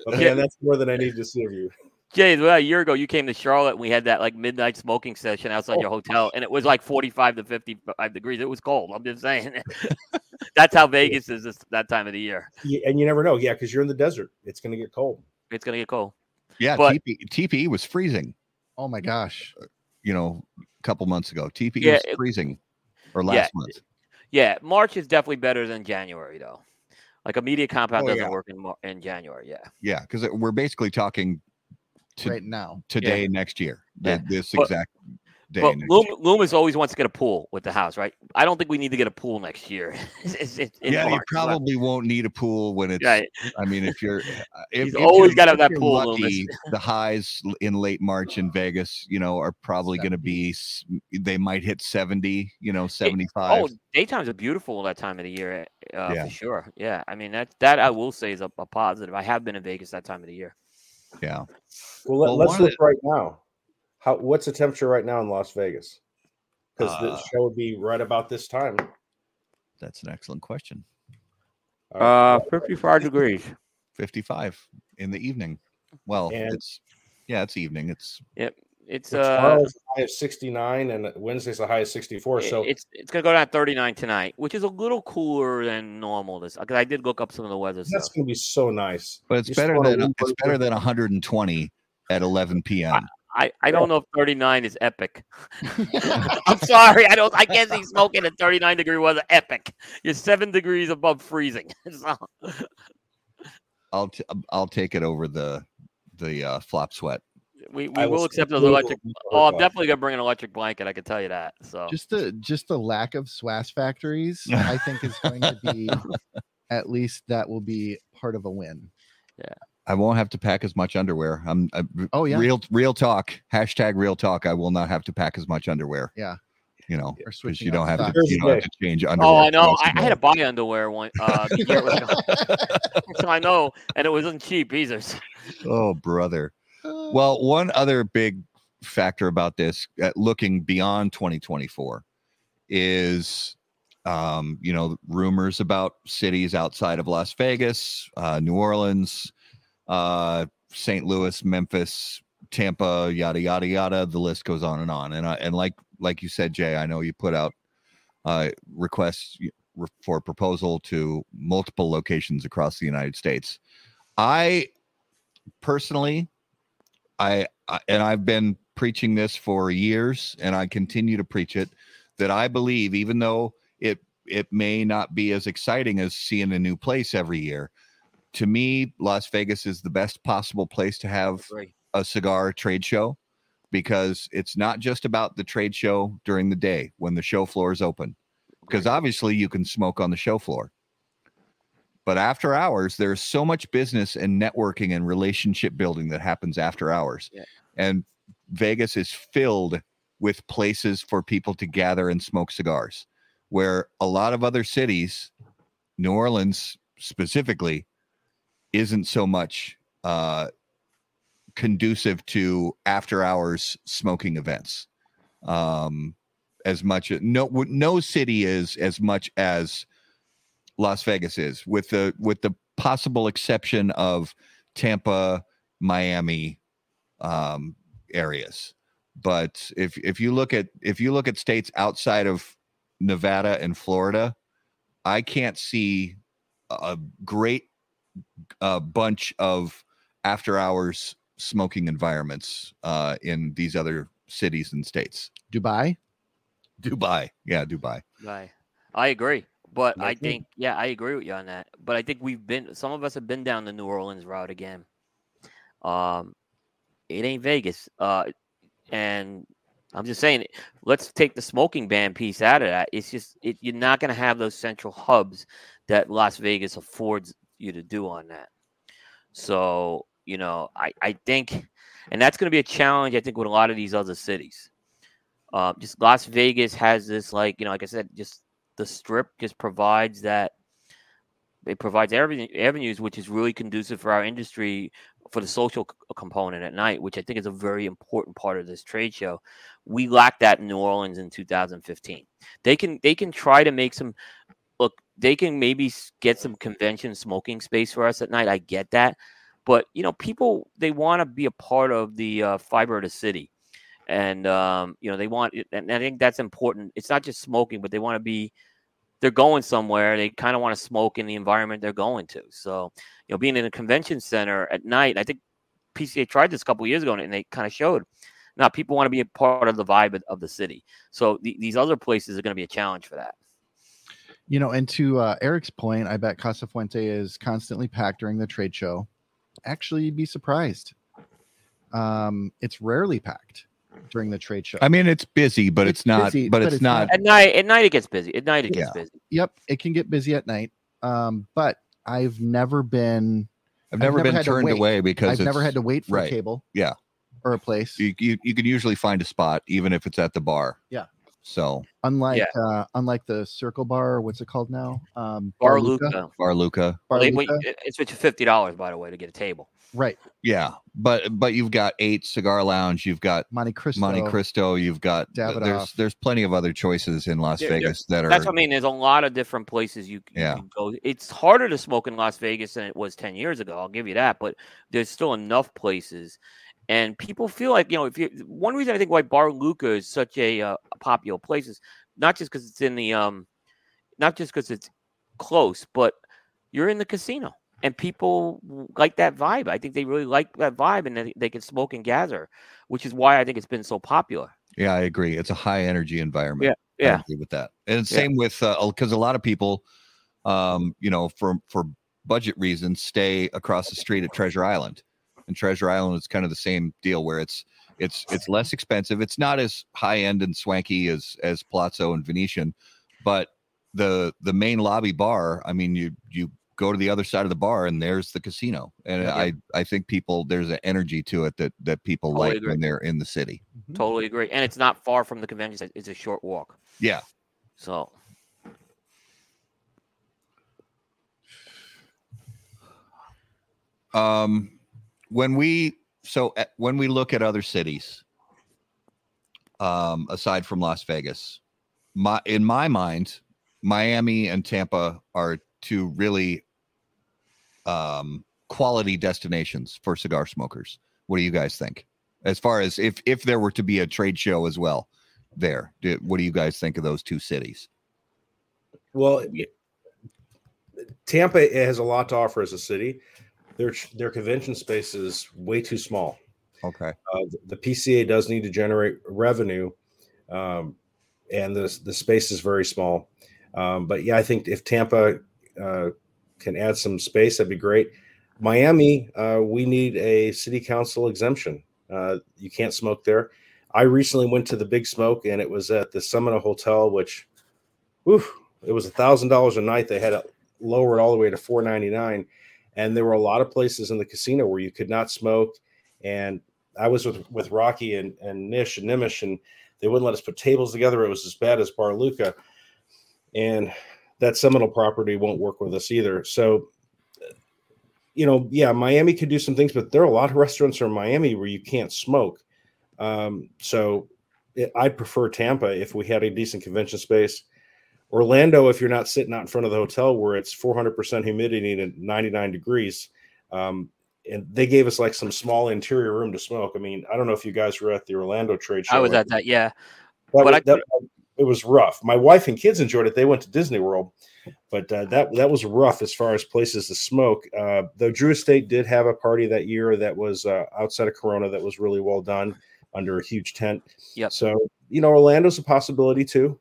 But Yeah. man, that's more than I need to see of you. Jay, well, a year ago, you came to Charlotte and we had that like midnight smoking session outside Oh. your hotel, and it was like 45 to 55 degrees. It was cold. I'm just saying. That's how Vegas is this, that time of the year. Yeah, and you never know. Yeah, because you're in the desert. It's going to get cold. It's gonna get cold. Yeah, But- TP, TPE was freezing. Oh my gosh. You know, a couple months ago, TPE Yeah, was it- freezing, or Yeah, last month. Yeah, March is definitely better than January though. Like a media compound Oh, doesn't yeah. work in in January. Yeah. Yeah, because we're basically talking to right now. today, next year, th- Yeah. this But- exact day. But next Loom, year. Loomis always wants to get a pool with the house, right? I don't think we need to get a pool next year. It's- it's in yeah, you March. probably won't need a pool when it's. Right. I mean, if you're, uh, if, He's if always gotta have that pool, lucky, the highs in late March in Vegas, you know, are probably going to be. They might hit seventy. You know, seventy-five. Oh, daytimes are beautiful that time of the year, uh, Yeah. for sure. Yeah, I mean that that I will say is a, a positive. I have been in Vegas that time of the year. Yeah. Well, let, Well, let's one of look right now. How what's the temperature right now in Las Vegas? Because Uh, the show would be right about this time. That's an excellent question. Uh, fifty-five degrees. Fifty-five in the evening. Well, And- it's yeah, it's evening. It's It's so uh, high of 69 and Wednesday's the high of 64. So it's it's gonna go down thirty-nine tonight, which is a little cooler than normal. This because I did look up some of the weather that's stuff. going to be so nice. but it's You better than it's right better there. than 120 at 11 p.m. I, I don't know if 39 is epic. I'm sorry. I don't I can't see smoking at 39 degree weather epic. You're seven degrees above freezing. So, I'll t- I'll take it over the the uh, flop sweat. We, we will accept those electric. Oh, I'm definitely gonna bring an electric blanket. I can tell you that. So Just the just the lack of SWAS factories, I think is going to be at least that will be part of a win. Yeah. I won't have to pack as much underwear. I'm I, Oh, yeah. real real talk. Hashtag real talk. I will not have to pack as much underwear. Yeah. You know, Or because you don't have to you don't have to change underwear. Oh, I know. I, a I, I had to day. buy underwear one. Uh, year it so I know, and it wasn't cheap either. Oh, brother. Uh, Well, one other big factor about this, uh, looking beyond 2024, is um, you know rumors about cities outside of Las Vegas, uh, New Orleans, uh, St. Louis, Memphis, Tampa, yada yada yada. The list goes on and on. And I, and like like you said, Jay, I know you put out uh, requests for proposal to multiple locations across the United States. I personally I, I and I've been preaching this for years and I continue to preach it that I believe even though it it may not be as exciting as seeing a new place every year to me Las Vegas is the best possible place to have a cigar trade show because it's not just about the trade show during the day when the show floor is open because obviously you can smoke on the show floor but after hours there's so much business and networking and relationship building that happens after hours Yeah. and vegas is filled with places for people to gather and smoke cigars where a lot of other cities new orleans specifically isn't so much uh conducive to after hours smoking events um as much no no city is as much as Las Vegas is with the with the possible exception of Tampa, Miami um areas. But if if you look at if you look at states outside of Nevada and Florida, I can't see a great uh, bunch of after hours smoking environments uh in these other cities and states. Dubai. Dubai. Yeah, Dubai. Right. I agree. But I think, yeah, I agree with you on that. But I think we've been, some of us have been down the New Orleans route again. Um, it ain't Vegas. Uh, and I'm just saying, let's take the smoking ban piece out of that. It's just, it, you're not going to have those central hubs that Las Vegas affords you to do on that. So, you know, I, I think, and that's going to be a challenge, I think, with a lot of these other cities. Uh, just Las Vegas has this, like, you know, like I said, just the strip just provides that it provides avenues which is really conducive for our industry for the social c- component at night which i think is a very important part of this trade show. We lack that in new orleans in 2015 they can they can try to make some look they can maybe get some convention smoking space for us at night. I get that. But you know people they want to be a part of the uh, fiber of the city. And um, you know they want and i think that's important. It's not just smoking but they want to be they're going somewhere they kind of want to smoke in the environment they're going to so you know, being in a convention center at night. I think PCA tried this a couple years ago, and they kind of showed. Now people want to be a part of the vibe of the city. So the, these other places are going to be a challenge for that. You know, and to uh, Eric's point, I bet Casa Fuente is constantly packed during the trade show. Actually, you'd be surprised. Um, it's rarely packed during the trade show. I mean, it's busy, but it's, It's not. busy, but, but it's, it's not. not- At night, at night it gets busy. At night it gets Yeah. busy. yep, it can get busy at night. Um, but I've never been I've never, never been had to turned wait. away because I've never had to wait for right. a cable. Yeah. Or a place. You, you you can usually find a spot even if it's at the bar. Yeah. So unlike uh unlike the circle bar, what's it called now? Um Bar Luca? Luca. Bar Luca. Bar Luca? it's fifty dollars by the way to get a table. Right. Yeah, but but you've got eight cigar lounge. You've got Montecristo. Monte Cristo. You've got Davidoff. there's there's plenty of other choices in Las Yeah, yeah. Vegas that are That's what I mean. There's a lot of different places you, you Yeah. can go. It's harder to smoke in Las Vegas than it was 10 years ago. I'll give you that. But there's still enough places. And people feel like, you know, if you, one reason I think why Bar Luca is such a, uh, a popular place is not just because it's in the, um, not just because it's close, but you're in the casino and people like that vibe. I think they really like that vibe and they, they can smoke and gather, which is why I think it's been so popular. Yeah, I agree. It's a high energy environment. I Yeah. agree with that. And Yeah. same with because a lot of people, um, you know, for for budget reasons, stay across the street at Treasure Island, and Treasure Island is kind of the same deal where it's it's it's less expensive. It's not as high end and swanky as as Palazzo and Venetian, but the the main lobby bar. I mean, you you go to the other side of the bar and there's the casino, and Yeah. I I think people there's an energy to it that that people Totally like agree. when they're in the city. Totally agree. And it's not far from the convention. center. It's a short walk. Yeah. So um when we so uh, when we look at other cities um aside from las vegas my in my mind miami and tampa are two really um quality destinations for cigar smokers what do you guys think as far as if if there were to be a trade show as well there do, what do you guys think of those two cities Well, Tampa has a lot to offer as a city. Their their convention space is way too small. okay Uh, the PCA does need to generate revenue, um, and the the space is very small. Um, but yeah, I think if Tampa uh, can add some space, that'd be great. Miami, uh, we need a city council exemption. Uh, you can't smoke there. I recently went to the Big Smoke, and it was at the Seminole Hotel, which, whew, it was a thousand dollars a night. They had it lowered all the way to four ninety nine, and there were a lot of places in the casino where you could not smoke. And I was with with Rocky and and Nish and Nimish, and they wouldn't let us put tables together. It was as bad as Bar Luca, and that Seminole property won't work with us either. So, you know, yeah, Miami could do some things, but there are a lot of restaurants in Miami where you can't smoke. Um, so, it, I'd prefer Tampa if we had a decent convention space. Orlando, if you're not sitting out in front of the hotel where it's 400% humidity and 99 degrees, um, and they gave us like some small interior room to smoke. I mean, I don't know if you guys were at the Orlando trade show. I was at that. Yeah. That but was, I that, it was rough. My wife and kids enjoyed it. They went to Disney World, but uh, that that was rough as far as places to smoke. Uh, though Drew Estate did have a party that year that was uh, outside of Corona that was really well done under a huge tent. Yep. So you know, Orlando's a possibility too.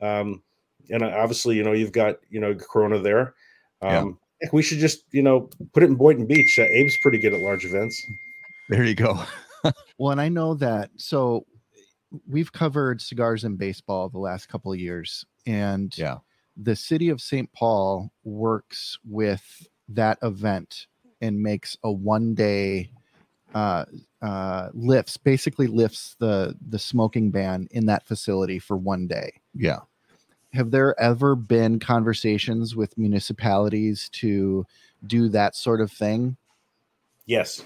Um, and obviously, you know, you've got you know Corona there. Yeah. Um, heck, We should just you know put it in Boynton Beach. Uh, Abe's pretty good at large events. there you go Well, and I know that. So we've covered cigars and baseball the last couple of years, and yeah the city of St. Paul works with that event and makes a one day uh, uh, lifts, basically lifts the the smoking ban in that facility for one day. yeah Have there ever been conversations with municipalities to do that sort of thing? Yes.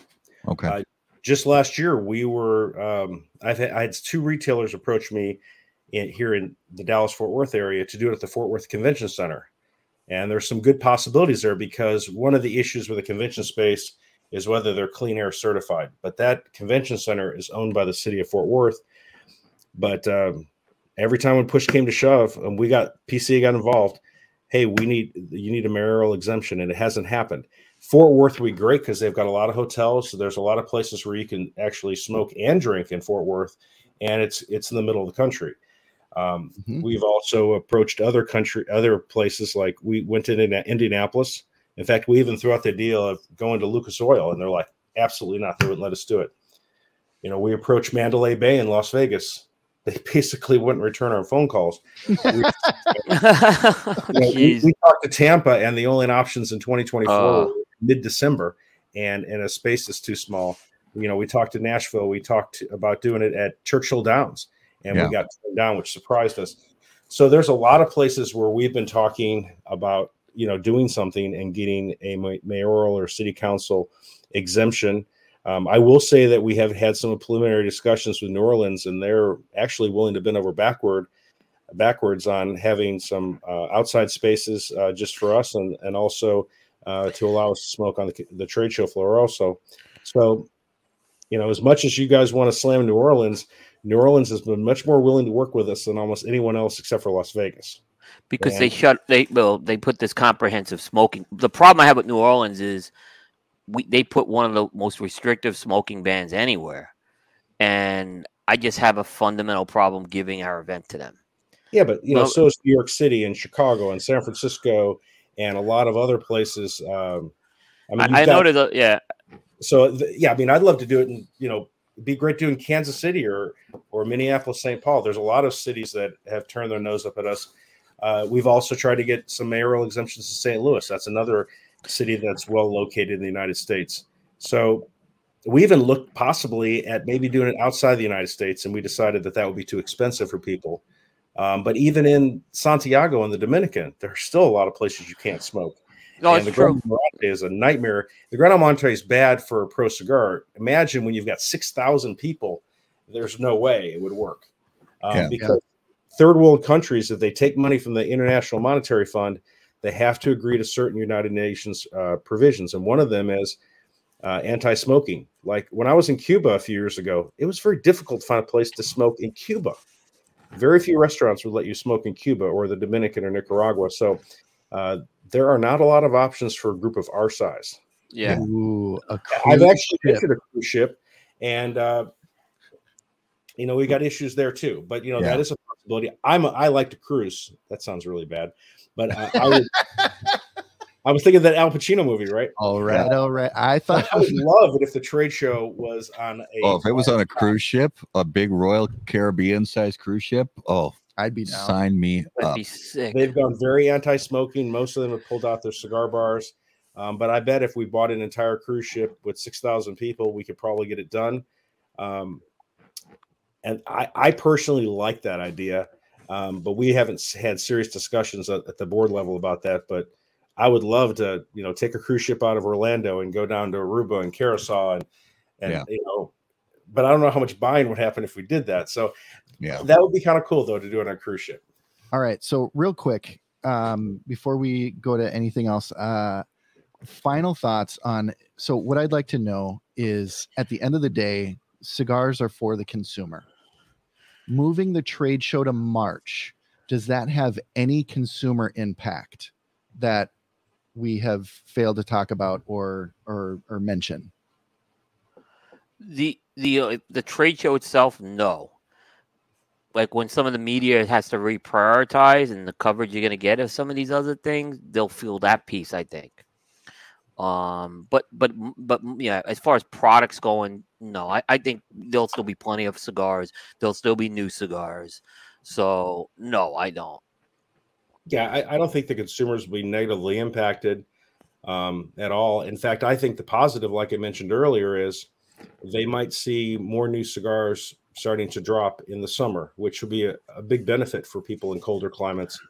okay Uh, just last year we were um, I've had, I had two retailers approach me in, here in the Dallas Fort Worth area to do it at the Fort Worth Convention Center, and there's some good possibilities there because one of the issues with the convention space is whether they're clean air certified. But that convention center is owned by the city of Fort Worth. But um, every time when push came to shove, and we got PCA got involved, hey, we need you need a mayoral exemption, and it hasn't happened. Fort Worth would be great because they've got a lot of hotels. So there's a lot of places where you can actually smoke and drink in Fort Worth, and it's it's in the middle of the country. Um, Mhm. We've also approached other country, other places like we went to Indianapolis. In fact, we even threw out the deal of going to Lucas Oil, and they're like, absolutely not. They wouldn't let us do it. You know, we approached Mandalay Bay in Las Vegas. They basically wouldn't return our phone calls. We- you know, we, we talked to Tampa, and the only options in 2024 Oh. Mid December, and and a space is too small. You know, we talked to Nashville. We talked about doing it at Churchill Downs, and Yeah. we got turned down, which surprised us. So there's a lot of places where we've been talking about you know doing something and getting a mayoral or city council exemption. Um, I will say that we have had some preliminary discussions with New Orleans, and they're actually willing to bend over backward backwards on having some uh, outside spaces uh, just for us and, and also uh, to allow us to smoke on the, the trade show floor also. So, you know, as much as you guys want to slam New Orleans, New Orleans has been much more willing to work with us than almost anyone else except for Las Vegas. because Yeah. they shut they well they put this comprehensive smoking. The problem I have with New Orleans is we they put one of the most restrictive smoking bans anywhere, and I just have a fundamental problem giving our event to them. Yeah, but you know, Well- so is New York City and Chicago and San Francisco and a lot of other places. Um, I mean, I, I got- there's yeah so th- yeah, I mean, I'd love to do it, and you know, it'd be great doing Kansas City or or Minneapolis, St. Paul. There's a lot of cities that have turned their nose up at us. Uh, we've also tried to get some mayoral exemptions to St. Louis. That's another city that's well located in the United States. So we even looked possibly at maybe doing it outside the United States, and we decided that that would be too expensive for people. Um, but even in Santiago and the Dominican, there are still a lot of places you can't smoke no and it's the true. Gran Monte is a nightmare. The Gran Monte is bad for a ProCigar. Imagine when you've got six thousand people. There's no way it would work um, Yeah. because third world countries, if they take money from the International Monetary Fund, they have to agree to certain United Nations uh, provisions, and one of them is uh, anti-smoking. Like when I was in Cuba a few years ago, it was very difficult to find a place to smoke in Cuba. Very few restaurants would let you smoke in Cuba or the Dominican or Nicaragua. So uh, there are not a lot of options for a group of our size. Yeah. Ooh, a I've actually ship. visited a cruise ship, and uh, you know we got issues there too. But you know Yeah. that is a possibility. I'm a, I like to cruise. That sounds really bad, but I, I, would, I was thinking of that Al Pacino movie, right? All right, all right. I thought I would love it if the trade show was on a. Oh, if it was on a cruise ship, a big Royal Caribbean sized cruise ship, oh, I'd be down. sign me That'd up. be sick. They've gone very anti-smoking. Most of them have pulled out their cigar bars. Um, but I bet if we bought an entire cruise ship with six thousand people, we could probably get it done. Um, and I, I personally like that idea, um, but we haven't had serious discussions at, at the board level about that. But I would love to, you know, take a cruise ship out of Orlando and go down to Aruba and Curacao, and and Yeah. you know, but I don't know how much buying would happen if we did that. So Yeah. that would be kind of cool though to do it on a cruise ship. All right. So real quick, um, before we go to anything else, uh, final thoughts on. So what I'd like to know is, at the end of the day, cigars are for the consumer. Moving the trade show to March, does that have any consumer impact that we have failed to talk about or or or mention? the the uh, the trade show itself no. Like when some of the media has to reprioritize and the coverage you're going to get of some of these other things they'll feel that piece i think. Um but but but yeah as far as products going no. I, I think there'll still be plenty of cigars. There'll still be new cigars. So no i don't Yeah, I, I don't think the consumers will be negatively impacted um, at all. In fact, I think the positive, like I mentioned earlier, is they might see more new cigars starting to drop in the summer, which will be a, a big benefit for people in colder climates.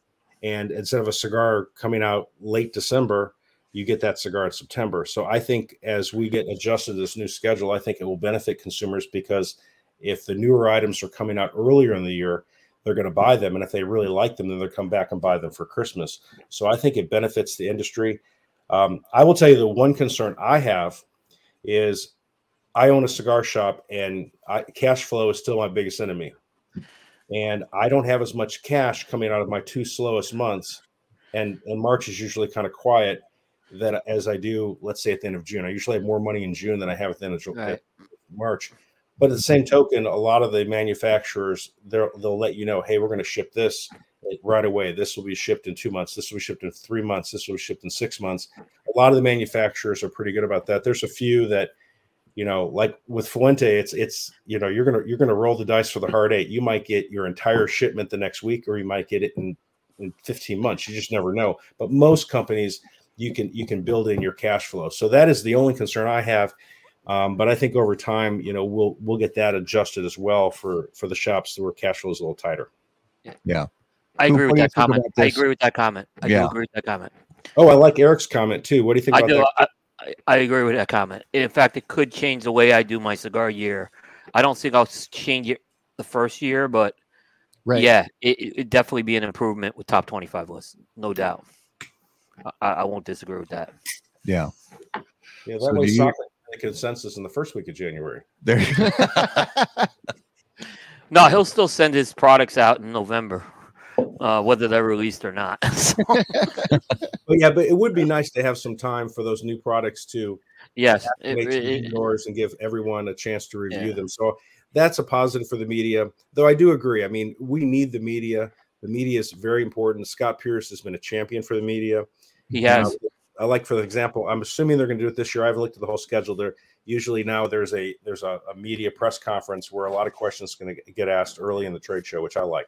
And instead of a cigar coming out late December, you get that cigar in September. So I think as we get adjusted to this new schedule, I think it will benefit consumers because if the newer items are coming out earlier in the year, they're going to buy them. And if they really like them, then they'll come back and buy them for Christmas. So I think it benefits the industry. Um, I will tell you the one concern I have is I own a cigar shop and I, cash flow is still my biggest enemy. And I don't have as much cash coming out of my two slowest months. And, and March is usually kind of quiet. that as I do, let's say at the end of June. I usually have more money in June than I have at the end of Right. March. But at the same token, a lot of the manufacturers they'll let you know, hey, we're going to ship this right away. This will be shipped in two months. This will be shipped in three months. This will be shipped in six months. A lot of the manufacturers are pretty good about that. There's a few that, you know, like with Fuente, it's it's you know you're gonna you're gonna roll the dice for the hard eight. You might get your entire shipment the next week, or you might get it in in 15 months. You just never know. But most companies you can you can build in your cash flow. So that is the only concern I have. Um, but I think over time, you know, we'll we'll get that adjusted as well for for the shops where cash flow is a little tighter. Yeah. yeah. I Who- agree what with that comment. I this? agree with that comment. I Yeah. agree with that comment. Oh, I like Eric's comment too. What do you think I about do. that? I, I, I agree with that comment. In fact, it could change the way I do my cigar year. I don't think I'll change it the first year, but Right. yeah, it, it it'd definitely be an improvement with top twenty-five lists, no doubt. I, I won't disagree with that. Yeah. Yeah, that So way you- soccer can get a consensus in the first week of January. There. No, he'll still send his products out in November, uh, whether they're released or not. So, But yeah, but it would be nice to have some time for those new products to yes, it- make it- indoors and give everyone a chance to review Yeah. them. So that's a positive for the media. Though I do agree. I mean, we need the media. The media is very important. Scott Pearce has been a champion for the media. he has. Uh, I like, for example, I'm assuming they're going to do it this year. I haven't looked at the whole schedule. There usually now there's a there's a, a media press conference where a lot of questions going to get asked early in the trade show, which I like.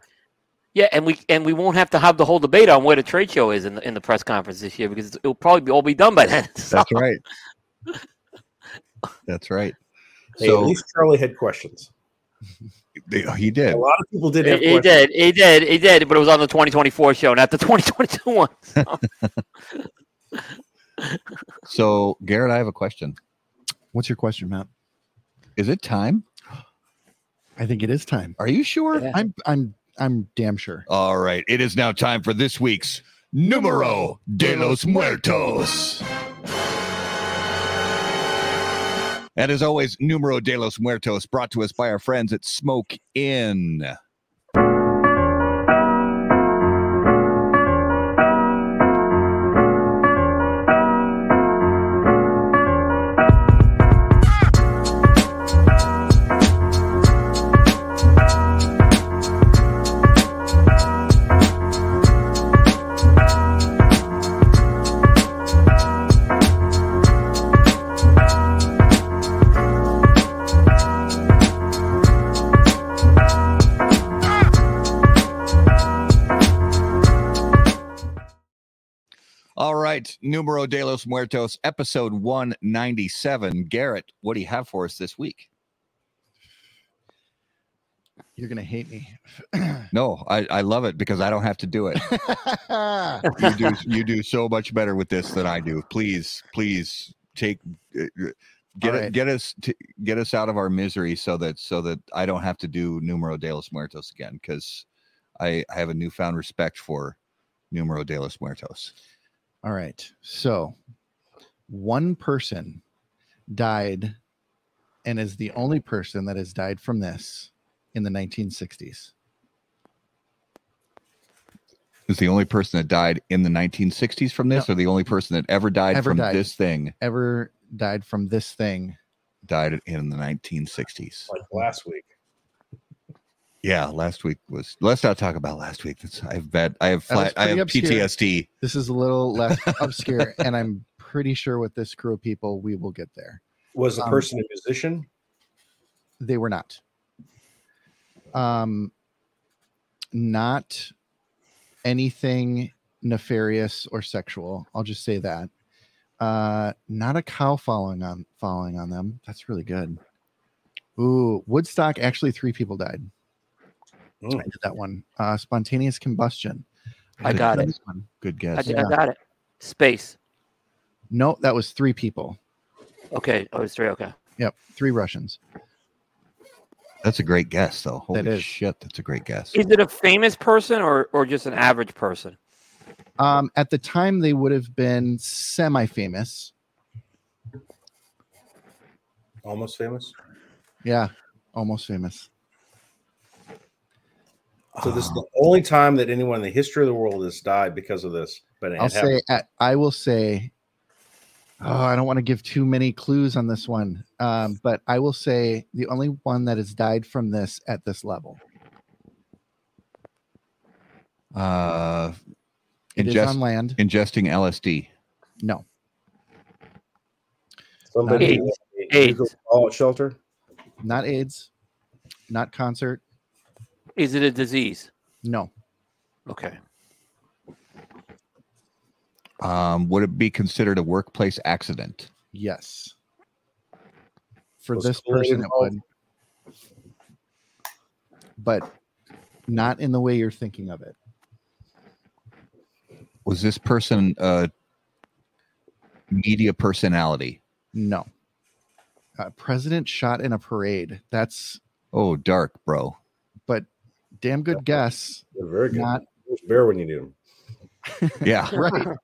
Yeah, and we and we won't have to have the whole debate on where the trade show is in the in the press conference this year because it'll probably be all be done by then. So, That's right. That's right. Hey, at So least Charlie had questions. Oh, he did. A lot of people did have he, he questions. did, he did, he did, but it was on the 2024 show, not the 2022 one. So, So Garrett, I have a question. What's your question, Matt? Is it time? I think it is time. Are you sure? Yeah. I'm I'm I'm damn sure. All right. It is now time for this week's Numero de los Muertos. And as always, Numero de los Muertos brought to us by our friends at Smoke Inn. Right, Numero de los Muertos, episode 197. Garrett, what do you have for us this week? You're gonna hate me. No, I, I love it because I don't have to do it. You do you do so much better with this than I do. Please, please take uh, get right. get us to, get us out of our misery so that so that I don't have to do Numero de los Muertos again because I, I have a newfound respect for Numero de los Muertos. All right. So one person died and is the only person that has died from this in the 1960s. Is the only person that died in the 1960s from this, or the only person that ever died Ever from died. this thing Ever died from this thing. died in the 1960s? like last week. Yeah, last week was. Let's not talk about last week. That's, I've bet I have flat, I have obscure. PTSD. This is a little less obscure, and I'm pretty sure with this crew of people, we will get there. Was the Um, person a musician? They were not. Um, not anything nefarious or sexual. I'll just say that. Uh, not a cow following on following on them. That's really good. Ooh, Woodstock. Actually, three people died. Mm. I did that one. Uh, spontaneous combustion. I did got it. this one. Good I guess. think I got it. Space. No, that was three people. Okay. Oh, it's three. Okay. Yep, three Russians. That's a great guess, though. Holy That is. shit, that's a great guess. Is it a famous person or, or just an average person? Um, at the time, they would have been semi-famous. Almost famous. Yeah, almost famous. So this is the only time that anyone in the history of the world has died because of this. But I'll had happened. say, I will say, Oh, I don't want to give too many clues on this one, um, but I will say the only one that has died from this at this level. Uh, It is ingest, on land. ingesting LSD. No, Somebody AIDS. in AIDS. shelter. not AIDS, not concert. Is it a disease? No, Okay. Um, would it be considered a workplace accident? yes. For Was this person, it would, but not in the way you're thinking of it. Was this person a media personality? No. Uh, president shot in a parade. That's, Oh, dark, bro. but damn good guess. They're very good. Not Where's Bear when you need him? Yeah. right.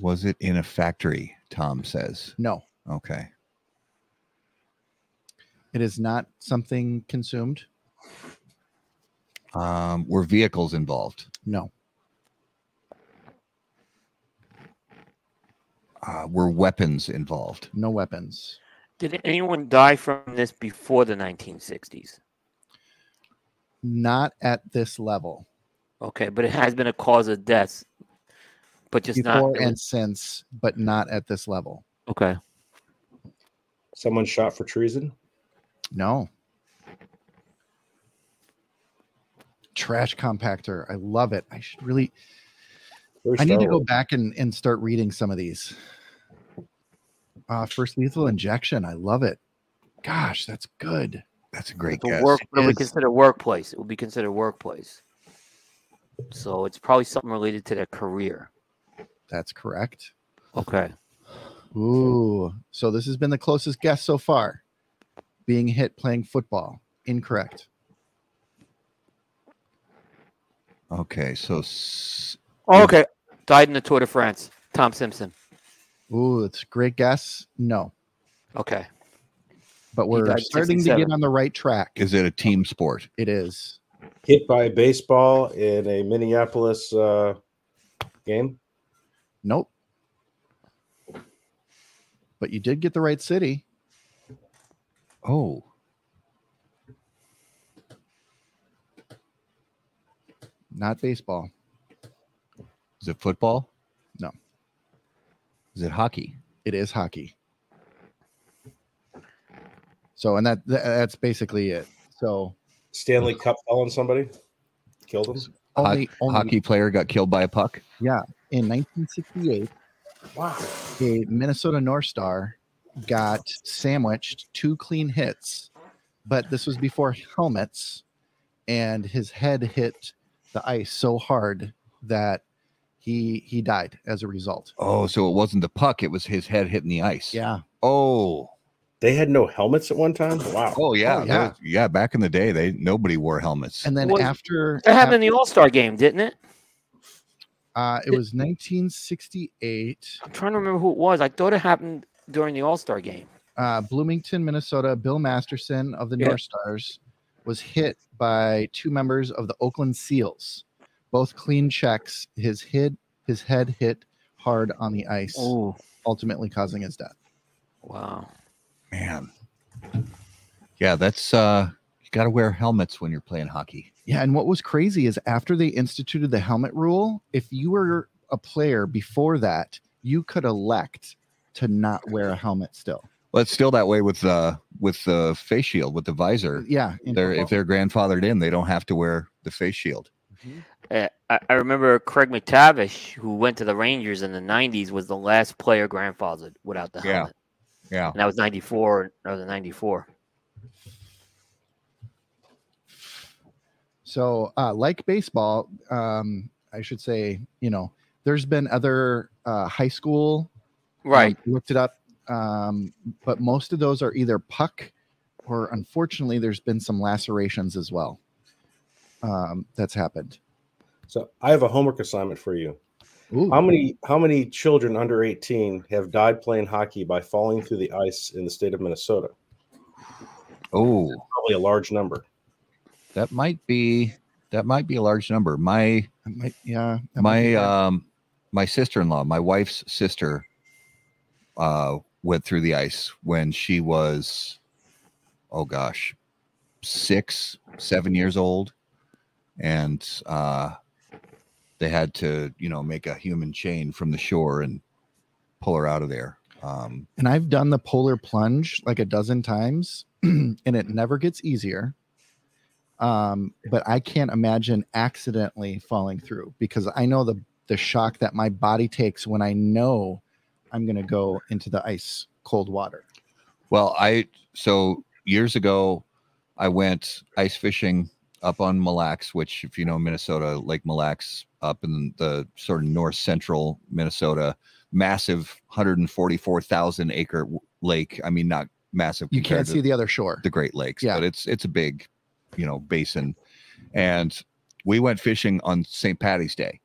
Was it in a factory? Tom says. No, Okay. it is not something consumed. Um, were vehicles involved? No, Uh, were weapons involved? no weapons. Did anyone die from this before the 1960s? Not at this level. Okay, but it has been a cause of death, but just Before not. and since, but not at this level. okay. Someone shot for treason. No. Trash compactor. I love it. I should really Very I need to go Wars. back and, and start reading some of these. Uh first lethal injection. I love it. Gosh, that's good. That's a great guess. work, it would is. be considered workplace. It would be considered workplace. So it's probably something related to their career. That's correct. Okay. Ooh. So this has been the closest guess so far. Being hit playing football. Incorrect. Okay, so s- Oh, okay. Died in the Tour de France. Tom Simpson. Ooh, it's a great guess. No. Okay. But we're starting to get on the right track. is it a team sport? It is. Hit by a baseball in a Minneapolis uh, game. Nope. But you did get the right city. Oh, Not baseball. is it football? No. Is it hockey? It is hockey. So, and that tha- that's basically it. So, Stanley Cup fell on somebody, killed him. Ho- only, only hockey player got killed by a puck. Yeah, in 1968, Wow. a Minnesota North Star got sandwiched two clean hits, but this was before helmets, and his head hit the ice so hard that he he died as a result. Oh, so it wasn't the puck; it was his head hitting the ice. Yeah, Oh. They had no helmets at one time. Wow. Oh yeah. Oh, yeah. was- yeah. Back in the day, they nobody wore helmets. and then Was- after That happened in the All Star game, didn't it? uh, it was 1968. I'm trying to remember who it was. I thought it happened during the All Star game. uh, Bloomington, Minnesota, Bill Masterton of the Yeah. North Stars was hit by two members of the Oakland Seals. Both clean checks. His head, his head hit hard on the ice, Oh, ultimately causing his death. wow. Man. Yeah, that's uh you got to wear helmets when you're playing hockey. Yeah, and what was crazy is after they instituted the helmet rule, if you were a player before that, you could elect to not wear a helmet still. Well, it's still that way with uh with the face shield with the visor. Yeah, They're if they're grandfathered in, they don't have to wear the face shield. Uh, I, I remember Craig MacTavish, who went to the Rangers in the '90s, was the last player grandfathered without the helmet, Yeah. And that was '94 or the '94. So, uh, like baseball, um, I should say, you know, there's been other uh, high school. Right. um, looked it up, um, but most of those are either puck, or unfortunately, there's been some lacerations as well. Um, that's happened. So I have a homework assignment for you. Ooh, How many how many children under 18 have died playing hockey by falling through the ice in the state of Minnesota? Oh, Probably a large number. that might be that might be a large number. My that might- yeah, that might my um my sister-in-law, my wife's sister, uh, went through the ice when she was, oh gosh, six, seven years old, and uh, they had to, you know, make a human chain from the shore and pull her out of there. Um, And I've done the polar plunge like a dozen times, and it never gets easier. Um, but I can't imagine accidentally falling through because I know the the shock that my body takes when I know I'm gonna go into the ice cold water. Well, I so years ago, I went ice fishing up on Mille Lacs, which, if you know Minnesota, Lake Mille Lacs, up in the sort of north central Minnesota, massive 144,000 acre lake. I mean, not massive. You can't see the other shore. the Great Lakes, Yeah. but it's it's a big, you know, basin. And we went fishing on St. Patty's Day,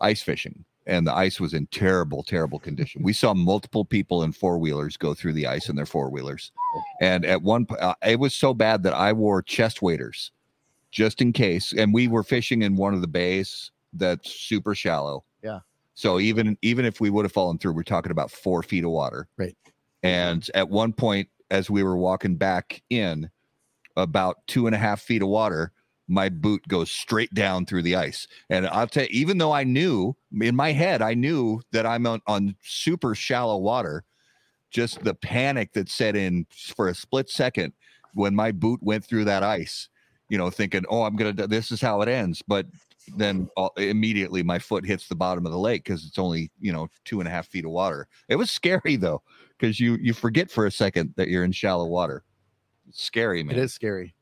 ice fishing, and the ice was in terrible, terrible condition. We saw multiple people in four wheelers go through the ice in their four wheelers, and at one, po- uh, it was so bad that I wore chest waders just in case. And we were fishing in one of the bays that's super shallow. Yeah. So even even if we would have fallen through, we're talking about four feet of water. Right. And at one point, as we were walking back in, about two and a half feet of water, my boot goes straight down through the ice. And I'll tell you, even though I knew in my head, I knew that I'm on, on super shallow water, just the panic that set in for a split second when my boot went through that ice, you know, thinking, oh, I'm going to, this is how it ends. But then uh, immediately my foot hits the bottom of the lake because it's only, you know, two and a half feet of water. It was scary though, because you, you forget for a second that you're in shallow water. It's scary, man It is scary.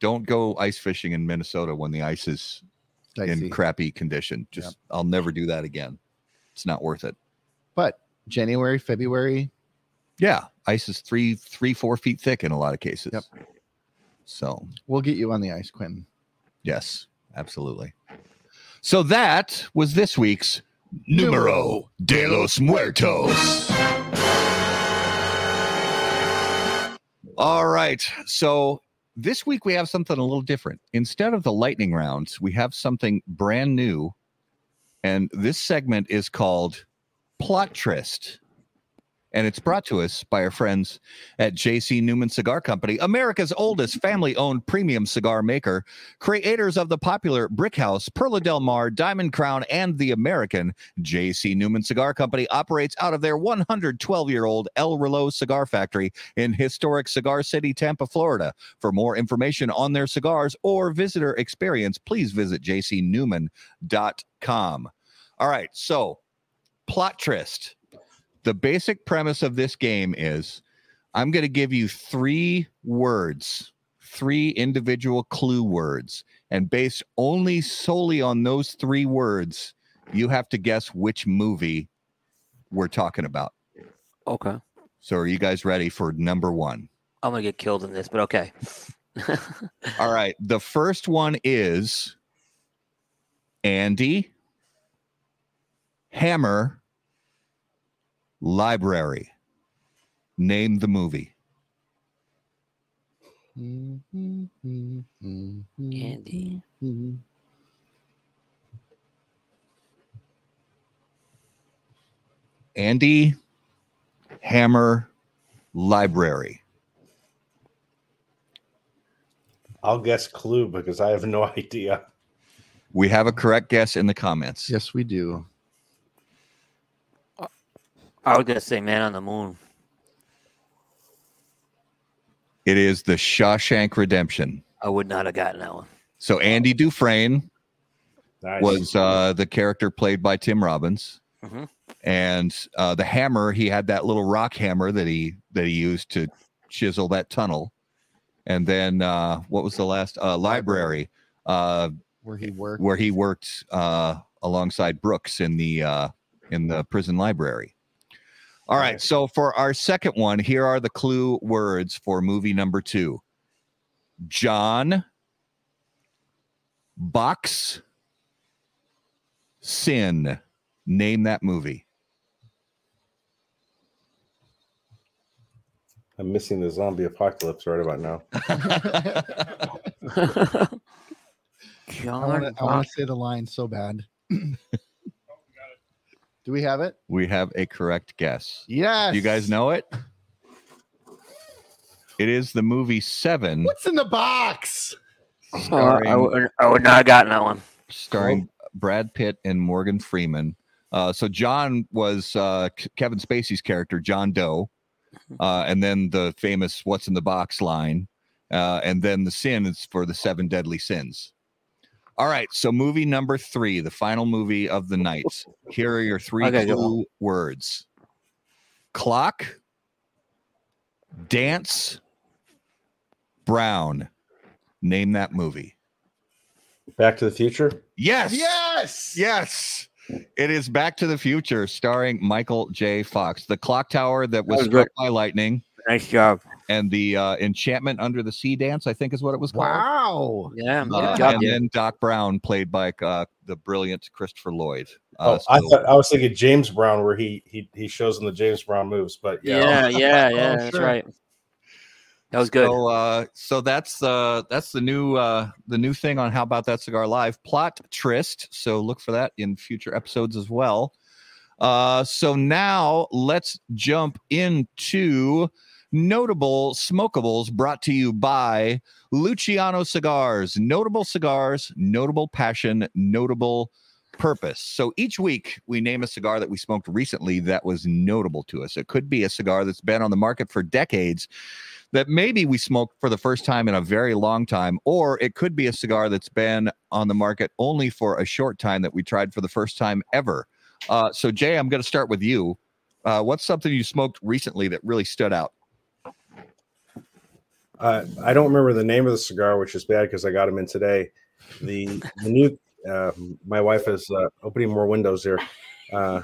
don't go ice fishing in Minnesota when the ice is in crappy condition. Just I'll never do that again. It's not worth it. But January, February, Yeah, ice is three, three, four feet thick in a lot of cases. Yep. So we'll get you on the ice, Quinn. yes, absolutely. So that was this week's Numero de los Muertos. All right. So this week we have something a little different. Instead of the lightning rounds, we have something brand new. And this segment is called Plot Trist. And it's brought to us by our friends at JC Newman Cigar Company, America's oldest family owned premium cigar maker, creators of the popular Brick House, Perla Del Mar, Diamond Crown, and the American. JC Newman Cigar Company operates out of their 112 year old El Reloj Cigar Factory in historic Cigar City, Tampa, Florida. For more information on their cigars or visitor experience, please visit jcnewman.com. All right, so plot. The basic premise of this game is I'm going to give you three words, three individual clue words, and based only solely on those three words, you have to guess which movie we're talking about. Okay. So, are you guys ready for number one? I'm gonna get killed in this, but okay. All right. The first one is Andy, Hammer, Library. Name the movie. Andy. Andy, Hammer, Library. I'll guess Clue because I have no idea. We have a correct guess in the comments. Yes, we do. I was gonna say Man on the Moon. It is The Shawshank Redemption. I would not have gotten that one. So Andy Dufresne Nice. was uh, the character played by Tim Robbins, Mhm. and uh, the hammer he had that little rock hammer that he that he used to chisel that tunnel, and then uh, what was the last uh, library uh, Where he worked. where he worked uh, alongside Brooks in the uh, in the prison library. All right, so for our second one, here are the clue words for movie number two: John, box, sin. Name that movie. I'm missing the zombie apocalypse right about now. John. I want to say the line so bad. Do we have it? We have a correct guess. Yes. Do you guys know it? It is the movie Seven, What's in the box? Starring, I, would, I would not have gotten that one. starring Brad Pitt and Morgan Freeman. Uh, so John was uh, Kevin Spacey's character, John Doe, uh, and then the famous "What's in the box" line, uh, and then the sin is for the seven deadly sins. All right, so movie number three, the final movie of the night. Here are your three Okay, go clue words: clock, dance, brown. Name that movie. Back to the Future. Yes. Yes. Yes. It is Back to the Future starring Michael J. Fox. The clock tower that was was struck good. by lightning Nice job. and the uh, enchantment under the sea dance, I think is what it was called. Wow. Yeah, Uh, job. and dude. then Doc Brown, played by uh, the brilliant Christopher Lloyd. Oh, Uh, I thought I was thinking James Brown, where he he he shows them the James Brown moves. But yeah, yeah, yeah, yeah. Oh, that's sure. right. That was good. So, uh, so that's uh, that's the new uh, the new thing on How About That Cigar Live plot tryst. So look for that in future episodes as well. Uh, so now let's jump into notable smokables brought to you by Luciano Cigars. Notable cigars, notable passion, notable purpose. So each week we name a cigar that we smoked recently that was notable to us. It could be a cigar that's been on the market for decades that maybe we smoked for the first time in a very long time, or it could be a cigar that's been on the market only for a short time that we tried for the first time ever. Uh, so, Jay, I'm going to start with you. Uh, what's something you smoked recently that really stood out? Uh, I don't remember the name of the cigar, which is bad because I got them in today. The, the new, uh, my wife is uh, opening more windows here. Uh,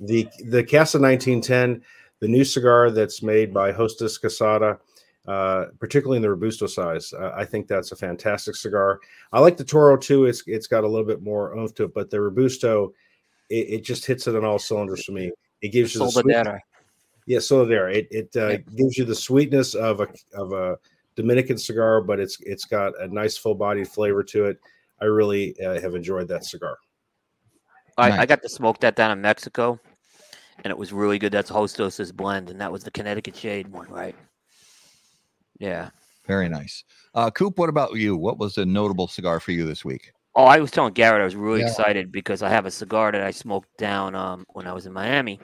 the the Casa 1910, the new cigar that's made by Hostos Casada, uh, particularly in the Robusto size. Uh, I think that's a fantastic cigar. I like the Toro too. It's it's got a little bit more oomph to it, but the Robusto, it, it just hits it on all cylinders for me. It gives you the sweet-. Yeah, so there it it uh, gives you the sweetness of a of a Dominican cigar, but it's it's got a nice full bodied flavor to it. I really uh, have enjoyed that cigar. I, Nice. I got to smoke that down in Mexico, and it was really good. That's Hostos's blend, and that was the Connecticut Shade one, right? Yeah. Very nice. Uh, Coop, what about you? What was a notable cigar for you this week? Oh, I was telling Garrett I was really Yeah. excited because I have a cigar that I smoked down um, when I was in Miami.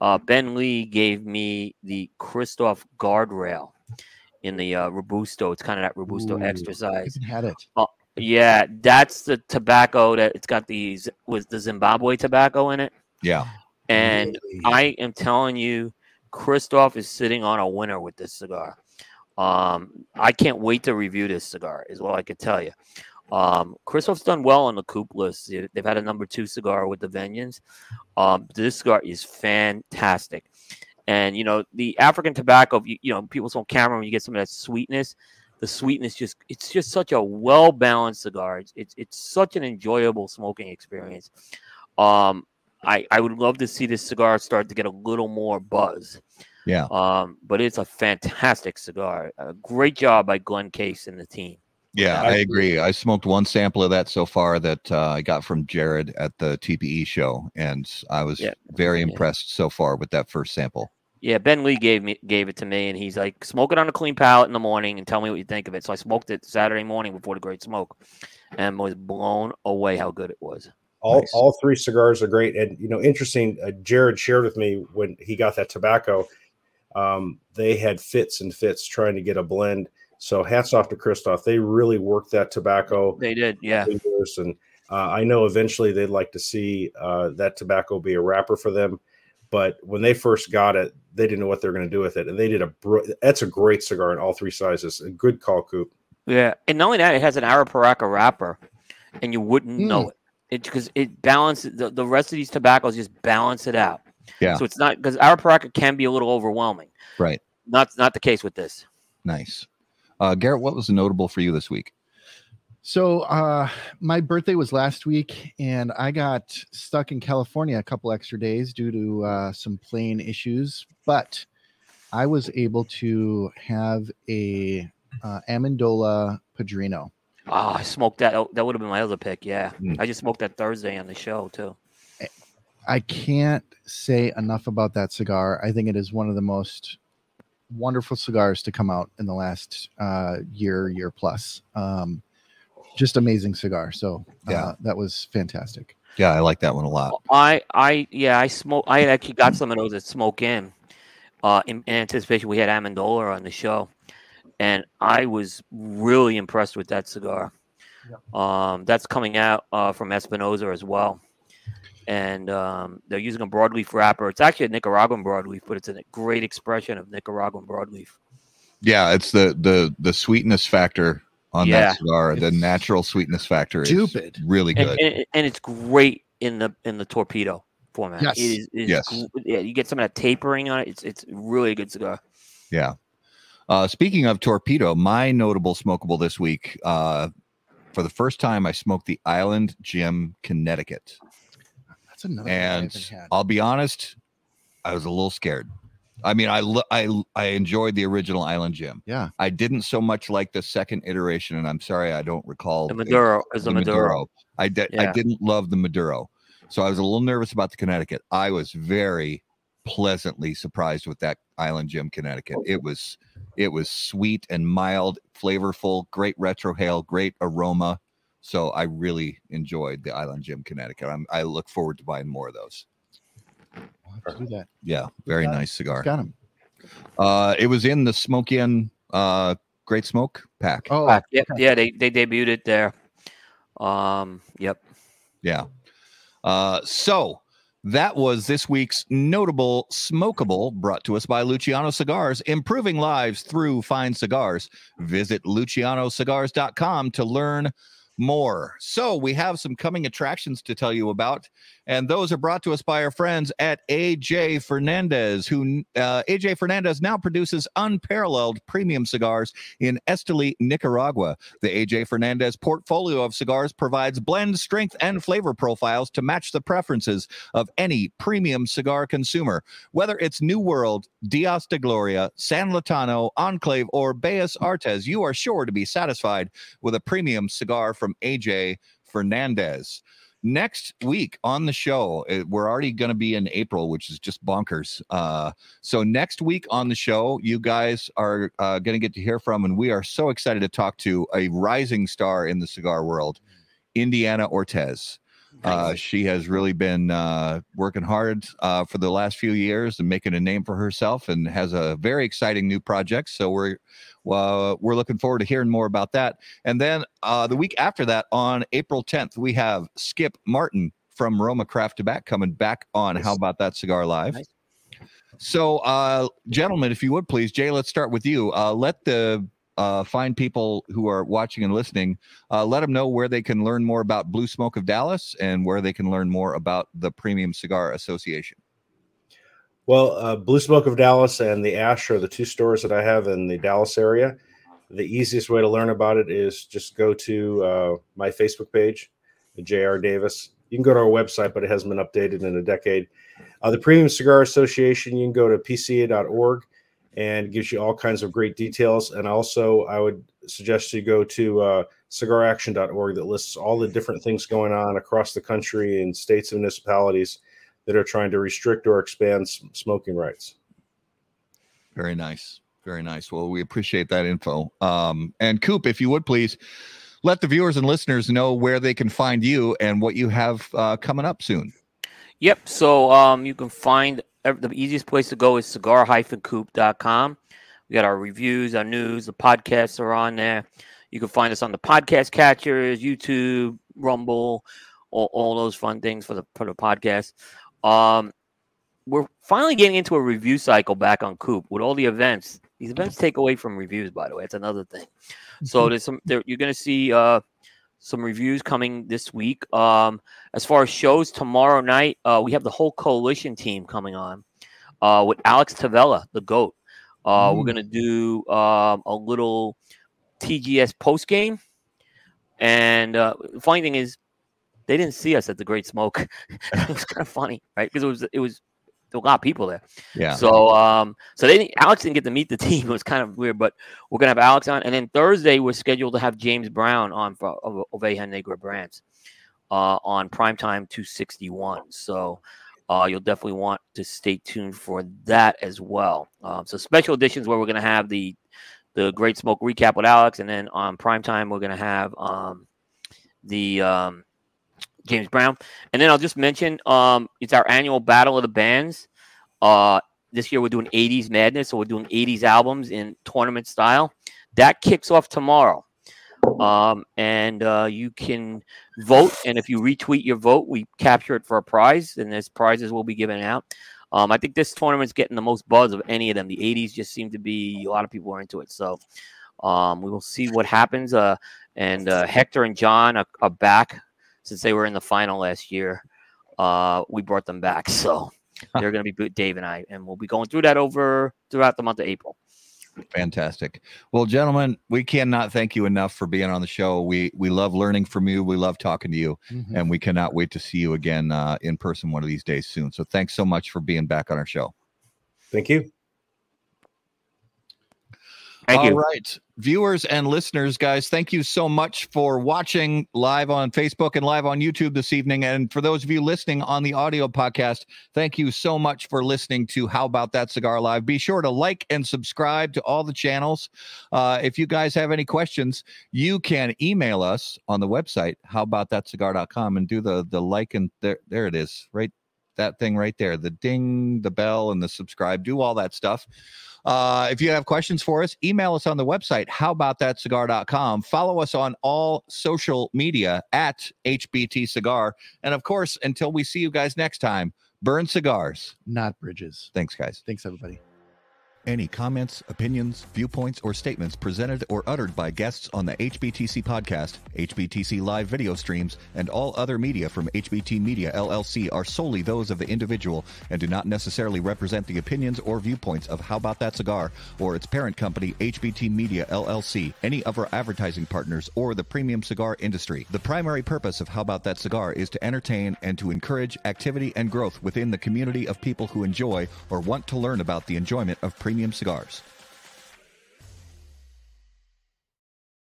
Uh, ben Lee gave me the Kristoff Guardrail in the uh, Robusto. It's kind of that Robusto Ooh. extra size. had it. Yeah, that's the tobacco that it's got these was the Zimbabwe tobacco in it. Yeah. And Really? I am telling you, Kristoff is sitting on a winner with this cigar. Um, I can't wait to review this cigar, is what I could tell you. Um, Kristoff's done well on the Coop list. They- They've had a number two cigar with the Vengeance. Um, this cigar is fantastic. And, you know, the African tobacco, you, you know, people smoke when you get some of that sweetness. The sweetness just, it's just such a well balanced cigar. It's, it's, it's such an enjoyable smoking experience. Um, I, I would love to see this cigar start to get a little more buzz. Yeah. Um, but it's a fantastic cigar. A great job by Glen Case and the team. Yeah, I I agree. I smoked one sample of that so far that uh, I got from Jared at the TPE show, and I was Yeah. very Yeah. impressed so far with that first sample. Yeah, Ben Lee gave me gave it to me, and he's like, "Smoke it on a clean palate in the morning, and tell me what you think of it." So I smoked it Saturday morning before the Great Smoke, and was blown away how good it was. All Nice. all three cigars are great, and you know, interesting. Uh, Jared shared with me when he got that tobacco. Um, they had fits and fits trying to get a blend. So hats off to Kristoff. They really worked that tobacco. They did, yeah. and uh, I know eventually they'd like to see uh, that tobacco be a wrapper for them. But when they first got it, they didn't know what they were going to do with it, and they did a. Br- that's a great cigar in all three sizes. A good call, Coop. Yeah, and not only that, it has an Arapiraca wrapper, and you wouldn't Hmm. know it. It because it balances the, the rest of these tobaccos just balance it out. Yeah. So it's not because Arapiraca can be a little overwhelming. Right. Not not the case with this. Nice. Uh, Garrett, what was notable for you this week? So uh my birthday was last week and I got stuck in California a couple extra days due to uh some plane issues, but I was able to have a uh, Amendola Padrino. Oh, I smoked that. Oh, that would have been my other pick. Yeah, Hmm. I just smoked that Thursday on the show too. I can't say enough about that cigar. I think it is one of the most wonderful cigars to come out in the last uh, year, year plus. Um, just amazing cigar. So uh, Yeah. that was fantastic. Yeah, I like that one a lot. I, I, yeah, I smoke. I actually got some of those at Smoke Inn, uh, in, in anticipation. We had Amendola on the show, and I was really impressed with that cigar. Um, that's coming out uh, from Espinosa as well, and um, they're using a broadleaf wrapper. It's actually a Nicaraguan broadleaf, but it's a great expression of Nicaraguan broadleaf. Yeah, it's the the the sweetness factor on Yeah. that cigar. The natural sweetness factor is Stupid. really and, good. and, and it's great in the in the torpedo format. Yes. It is, it is Yes. gr- yeah, you get some of that tapering on it. It's it's really a good cigar. Yeah. Uh, speaking of torpedo, my notable smokable this week, uh, for the first time, I smoked the Island Jim Connecticut, That's another and. I'll be honest, I was a little scared. I mean, I I I enjoyed the original Island Jim. Yeah. I didn't so much like the second iteration, and I'm sorry I don't recall The it- Maduro is the the Maduro. I did. I Yeah. didn't love the Maduro, so I was a little nervous about the Connecticut. I was very pleasantly surprised with that Island Jim Connecticut. It was it was sweet and mild, flavorful, great retrohale, great aroma. So I really enjoyed the Island Jim Connecticut. I'm, I look forward to buying more of those. We'll have to do that. Yeah, very got it? nice cigar. Got him. Uh, it was in the Smoke Inn uh, Great Smoke pack. Oh, Pack. Yep, okay. yeah, they they debuted it there. Um, yep. Yeah. Uh, so that was this week's notable smokable brought to us by Luciano Cigars, improving lives through fine cigars. Visit lucianocigars.com to learn more. So we have some coming attractions to tell you about, and those are brought to us by our friends at AJ Fernandez, who uh, AJ Fernandez now produces unparalleled premium cigars in Esteli, Nicaragua. The AJ Fernandez portfolio of cigars provides blend strength and flavor profiles to match the preferences of any premium cigar consumer. Whether it's New World, Dias de Gloria, San Lotano, Enclave, or Bellas Artes, you are sure to be satisfied with a premium cigar from AJ Fernandez. Next week on the show, uh, we're already going to be in April, which is just bonkers. Uh, so next week on the show, you guys are uh, going to get to hear from, and we are so excited to talk to a rising star in the cigar world, Indiana Ortez. Uh, she has really been uh, working hard uh, for the last few years and making a name for herself, and has a very exciting new project. So we're uh, we're looking forward to hearing more about that. And then uh, the week after that, on April 10th, we have Skip Martin from Roma Craft Tobacco coming back on. How about that cigar live? Nice. So, uh, gentlemen, if you would please, Jay, let's start with you. Uh, let the uh, fine people who are watching and listening, uh, let them know where they can learn more about Blue Smoke of Dallas and where they can learn more about the Premium Cigar Association. Well, uh, Blue Smoke of Dallas and the Ash are the two stores that I have in the Dallas area. The easiest way to learn about it is just go to uh, my Facebook page, JR Davis. You can go to our website, but it hasn't been updated in a decade. Uh, the Premium Cigar Association, you can go to pca.org and gives you all kinds of great details. And also, I would suggest you go to uh, cigaraction.org that lists all the different things going on across the country in states and municipalities that are trying to restrict or expand smoking rights. Very nice. Very nice. Well, we appreciate that info. Um, and Coop, if you would please let the viewers and listeners know where they can find you and what you have uh, coming up soon. Yep. So um, you can find ev- the easiest place to go is cigar-coop.com. We got our reviews, our news, the podcasts are on there. You can find us on the podcast catchers, YouTube, Rumble, all, all those fun things for the for the podcast. Um, we're finally getting into a review cycle back on Coop with all the events. These events take away from reviews, by the way. It's another thing. So there's some there, you're going to see uh, some reviews coming this week. Um, as far as shows tomorrow night, uh, we have the whole coalition team coming on uh, with Alex Tavella, the GOAT. Uh, We're Mm. going to do um, a little TGS post game. And uh, the funny thing is, they didn't see us at the Great Smoke. it was kind of funny, right? Because it was it was were a lot of people there. Yeah. So um so they didn't, Alex didn't get to meet the team. It was kind of weird, but we're gonna have Alex on, and then Thursday we're scheduled to have James Brown on for of Oveja Negra Brands uh, on primetime 261. So uh, you'll definitely want to stay tuned for that as well. Um, so special editions where we're going to have the the Great Smoke recap with Alex, and then on prime time we're going to have um, the um, James Brown, and then I'll just mention um, it's our annual Battle of the Bands. Uh, this year we're doing 80s Madness, so we're doing 80s albums in tournament style. That kicks off tomorrow. Um, and uh, you can vote. And if you retweet your vote, we capture it for a prize, and there's prizes will be given out. Um, I think this tournament's getting the most buzz of any of them. The 80s just seem to be a lot of people are into it. So um, we will see what happens. Uh, and uh, Hector and John are, are, back since they were in the final last year. Uh, we brought them back, so they're going to be Dave and I, and we'll be going through that over throughout the month of April. Fantastic. Well, gentlemen, we cannot thank you enough for being on the show. We we love learning from you. We love talking to you, mm-hmm. and we cannot wait to see you again uh, in person one of these days soon. So, thanks so much for being back on our show. Thank you. Thank All you. right, viewers and listeners, guys, thank you so much for watching live on Facebook and live on YouTube this evening. And for those of you listening on the audio podcast, thank you so much for listening to How About That Cigar Live. Be sure to like and subscribe to all the channels. Uh, if you guys have any questions, you can email us on the website, howaboutthatcigar.com, and do the the like and there, there it is, right? That thing right there, the ding, the bell, and the subscribe. Do all that stuff. Uh, if you have questions for us, email us on the website, howaboutthatcigar.com. Follow us on all social media at HBT Cigar. And of course, until we see you guys next time, burn cigars, not bridges. Thanks, guys. Thanks, everybody. Any comments, opinions, viewpoints, or statements presented or uttered by guests on the HBTC podcast, HBTC live video streams, and all other media from HBT Media LLC are solely those of the individual and do not necessarily represent the opinions or viewpoints of How About That Cigar or its parent company, HBT Media LLC, any of our advertising partners, or the premium cigar industry. The primary purpose of How About That Cigar is to entertain and to encourage activity and growth within the community of people who enjoy or want to learn about the enjoyment of premium premium cigars.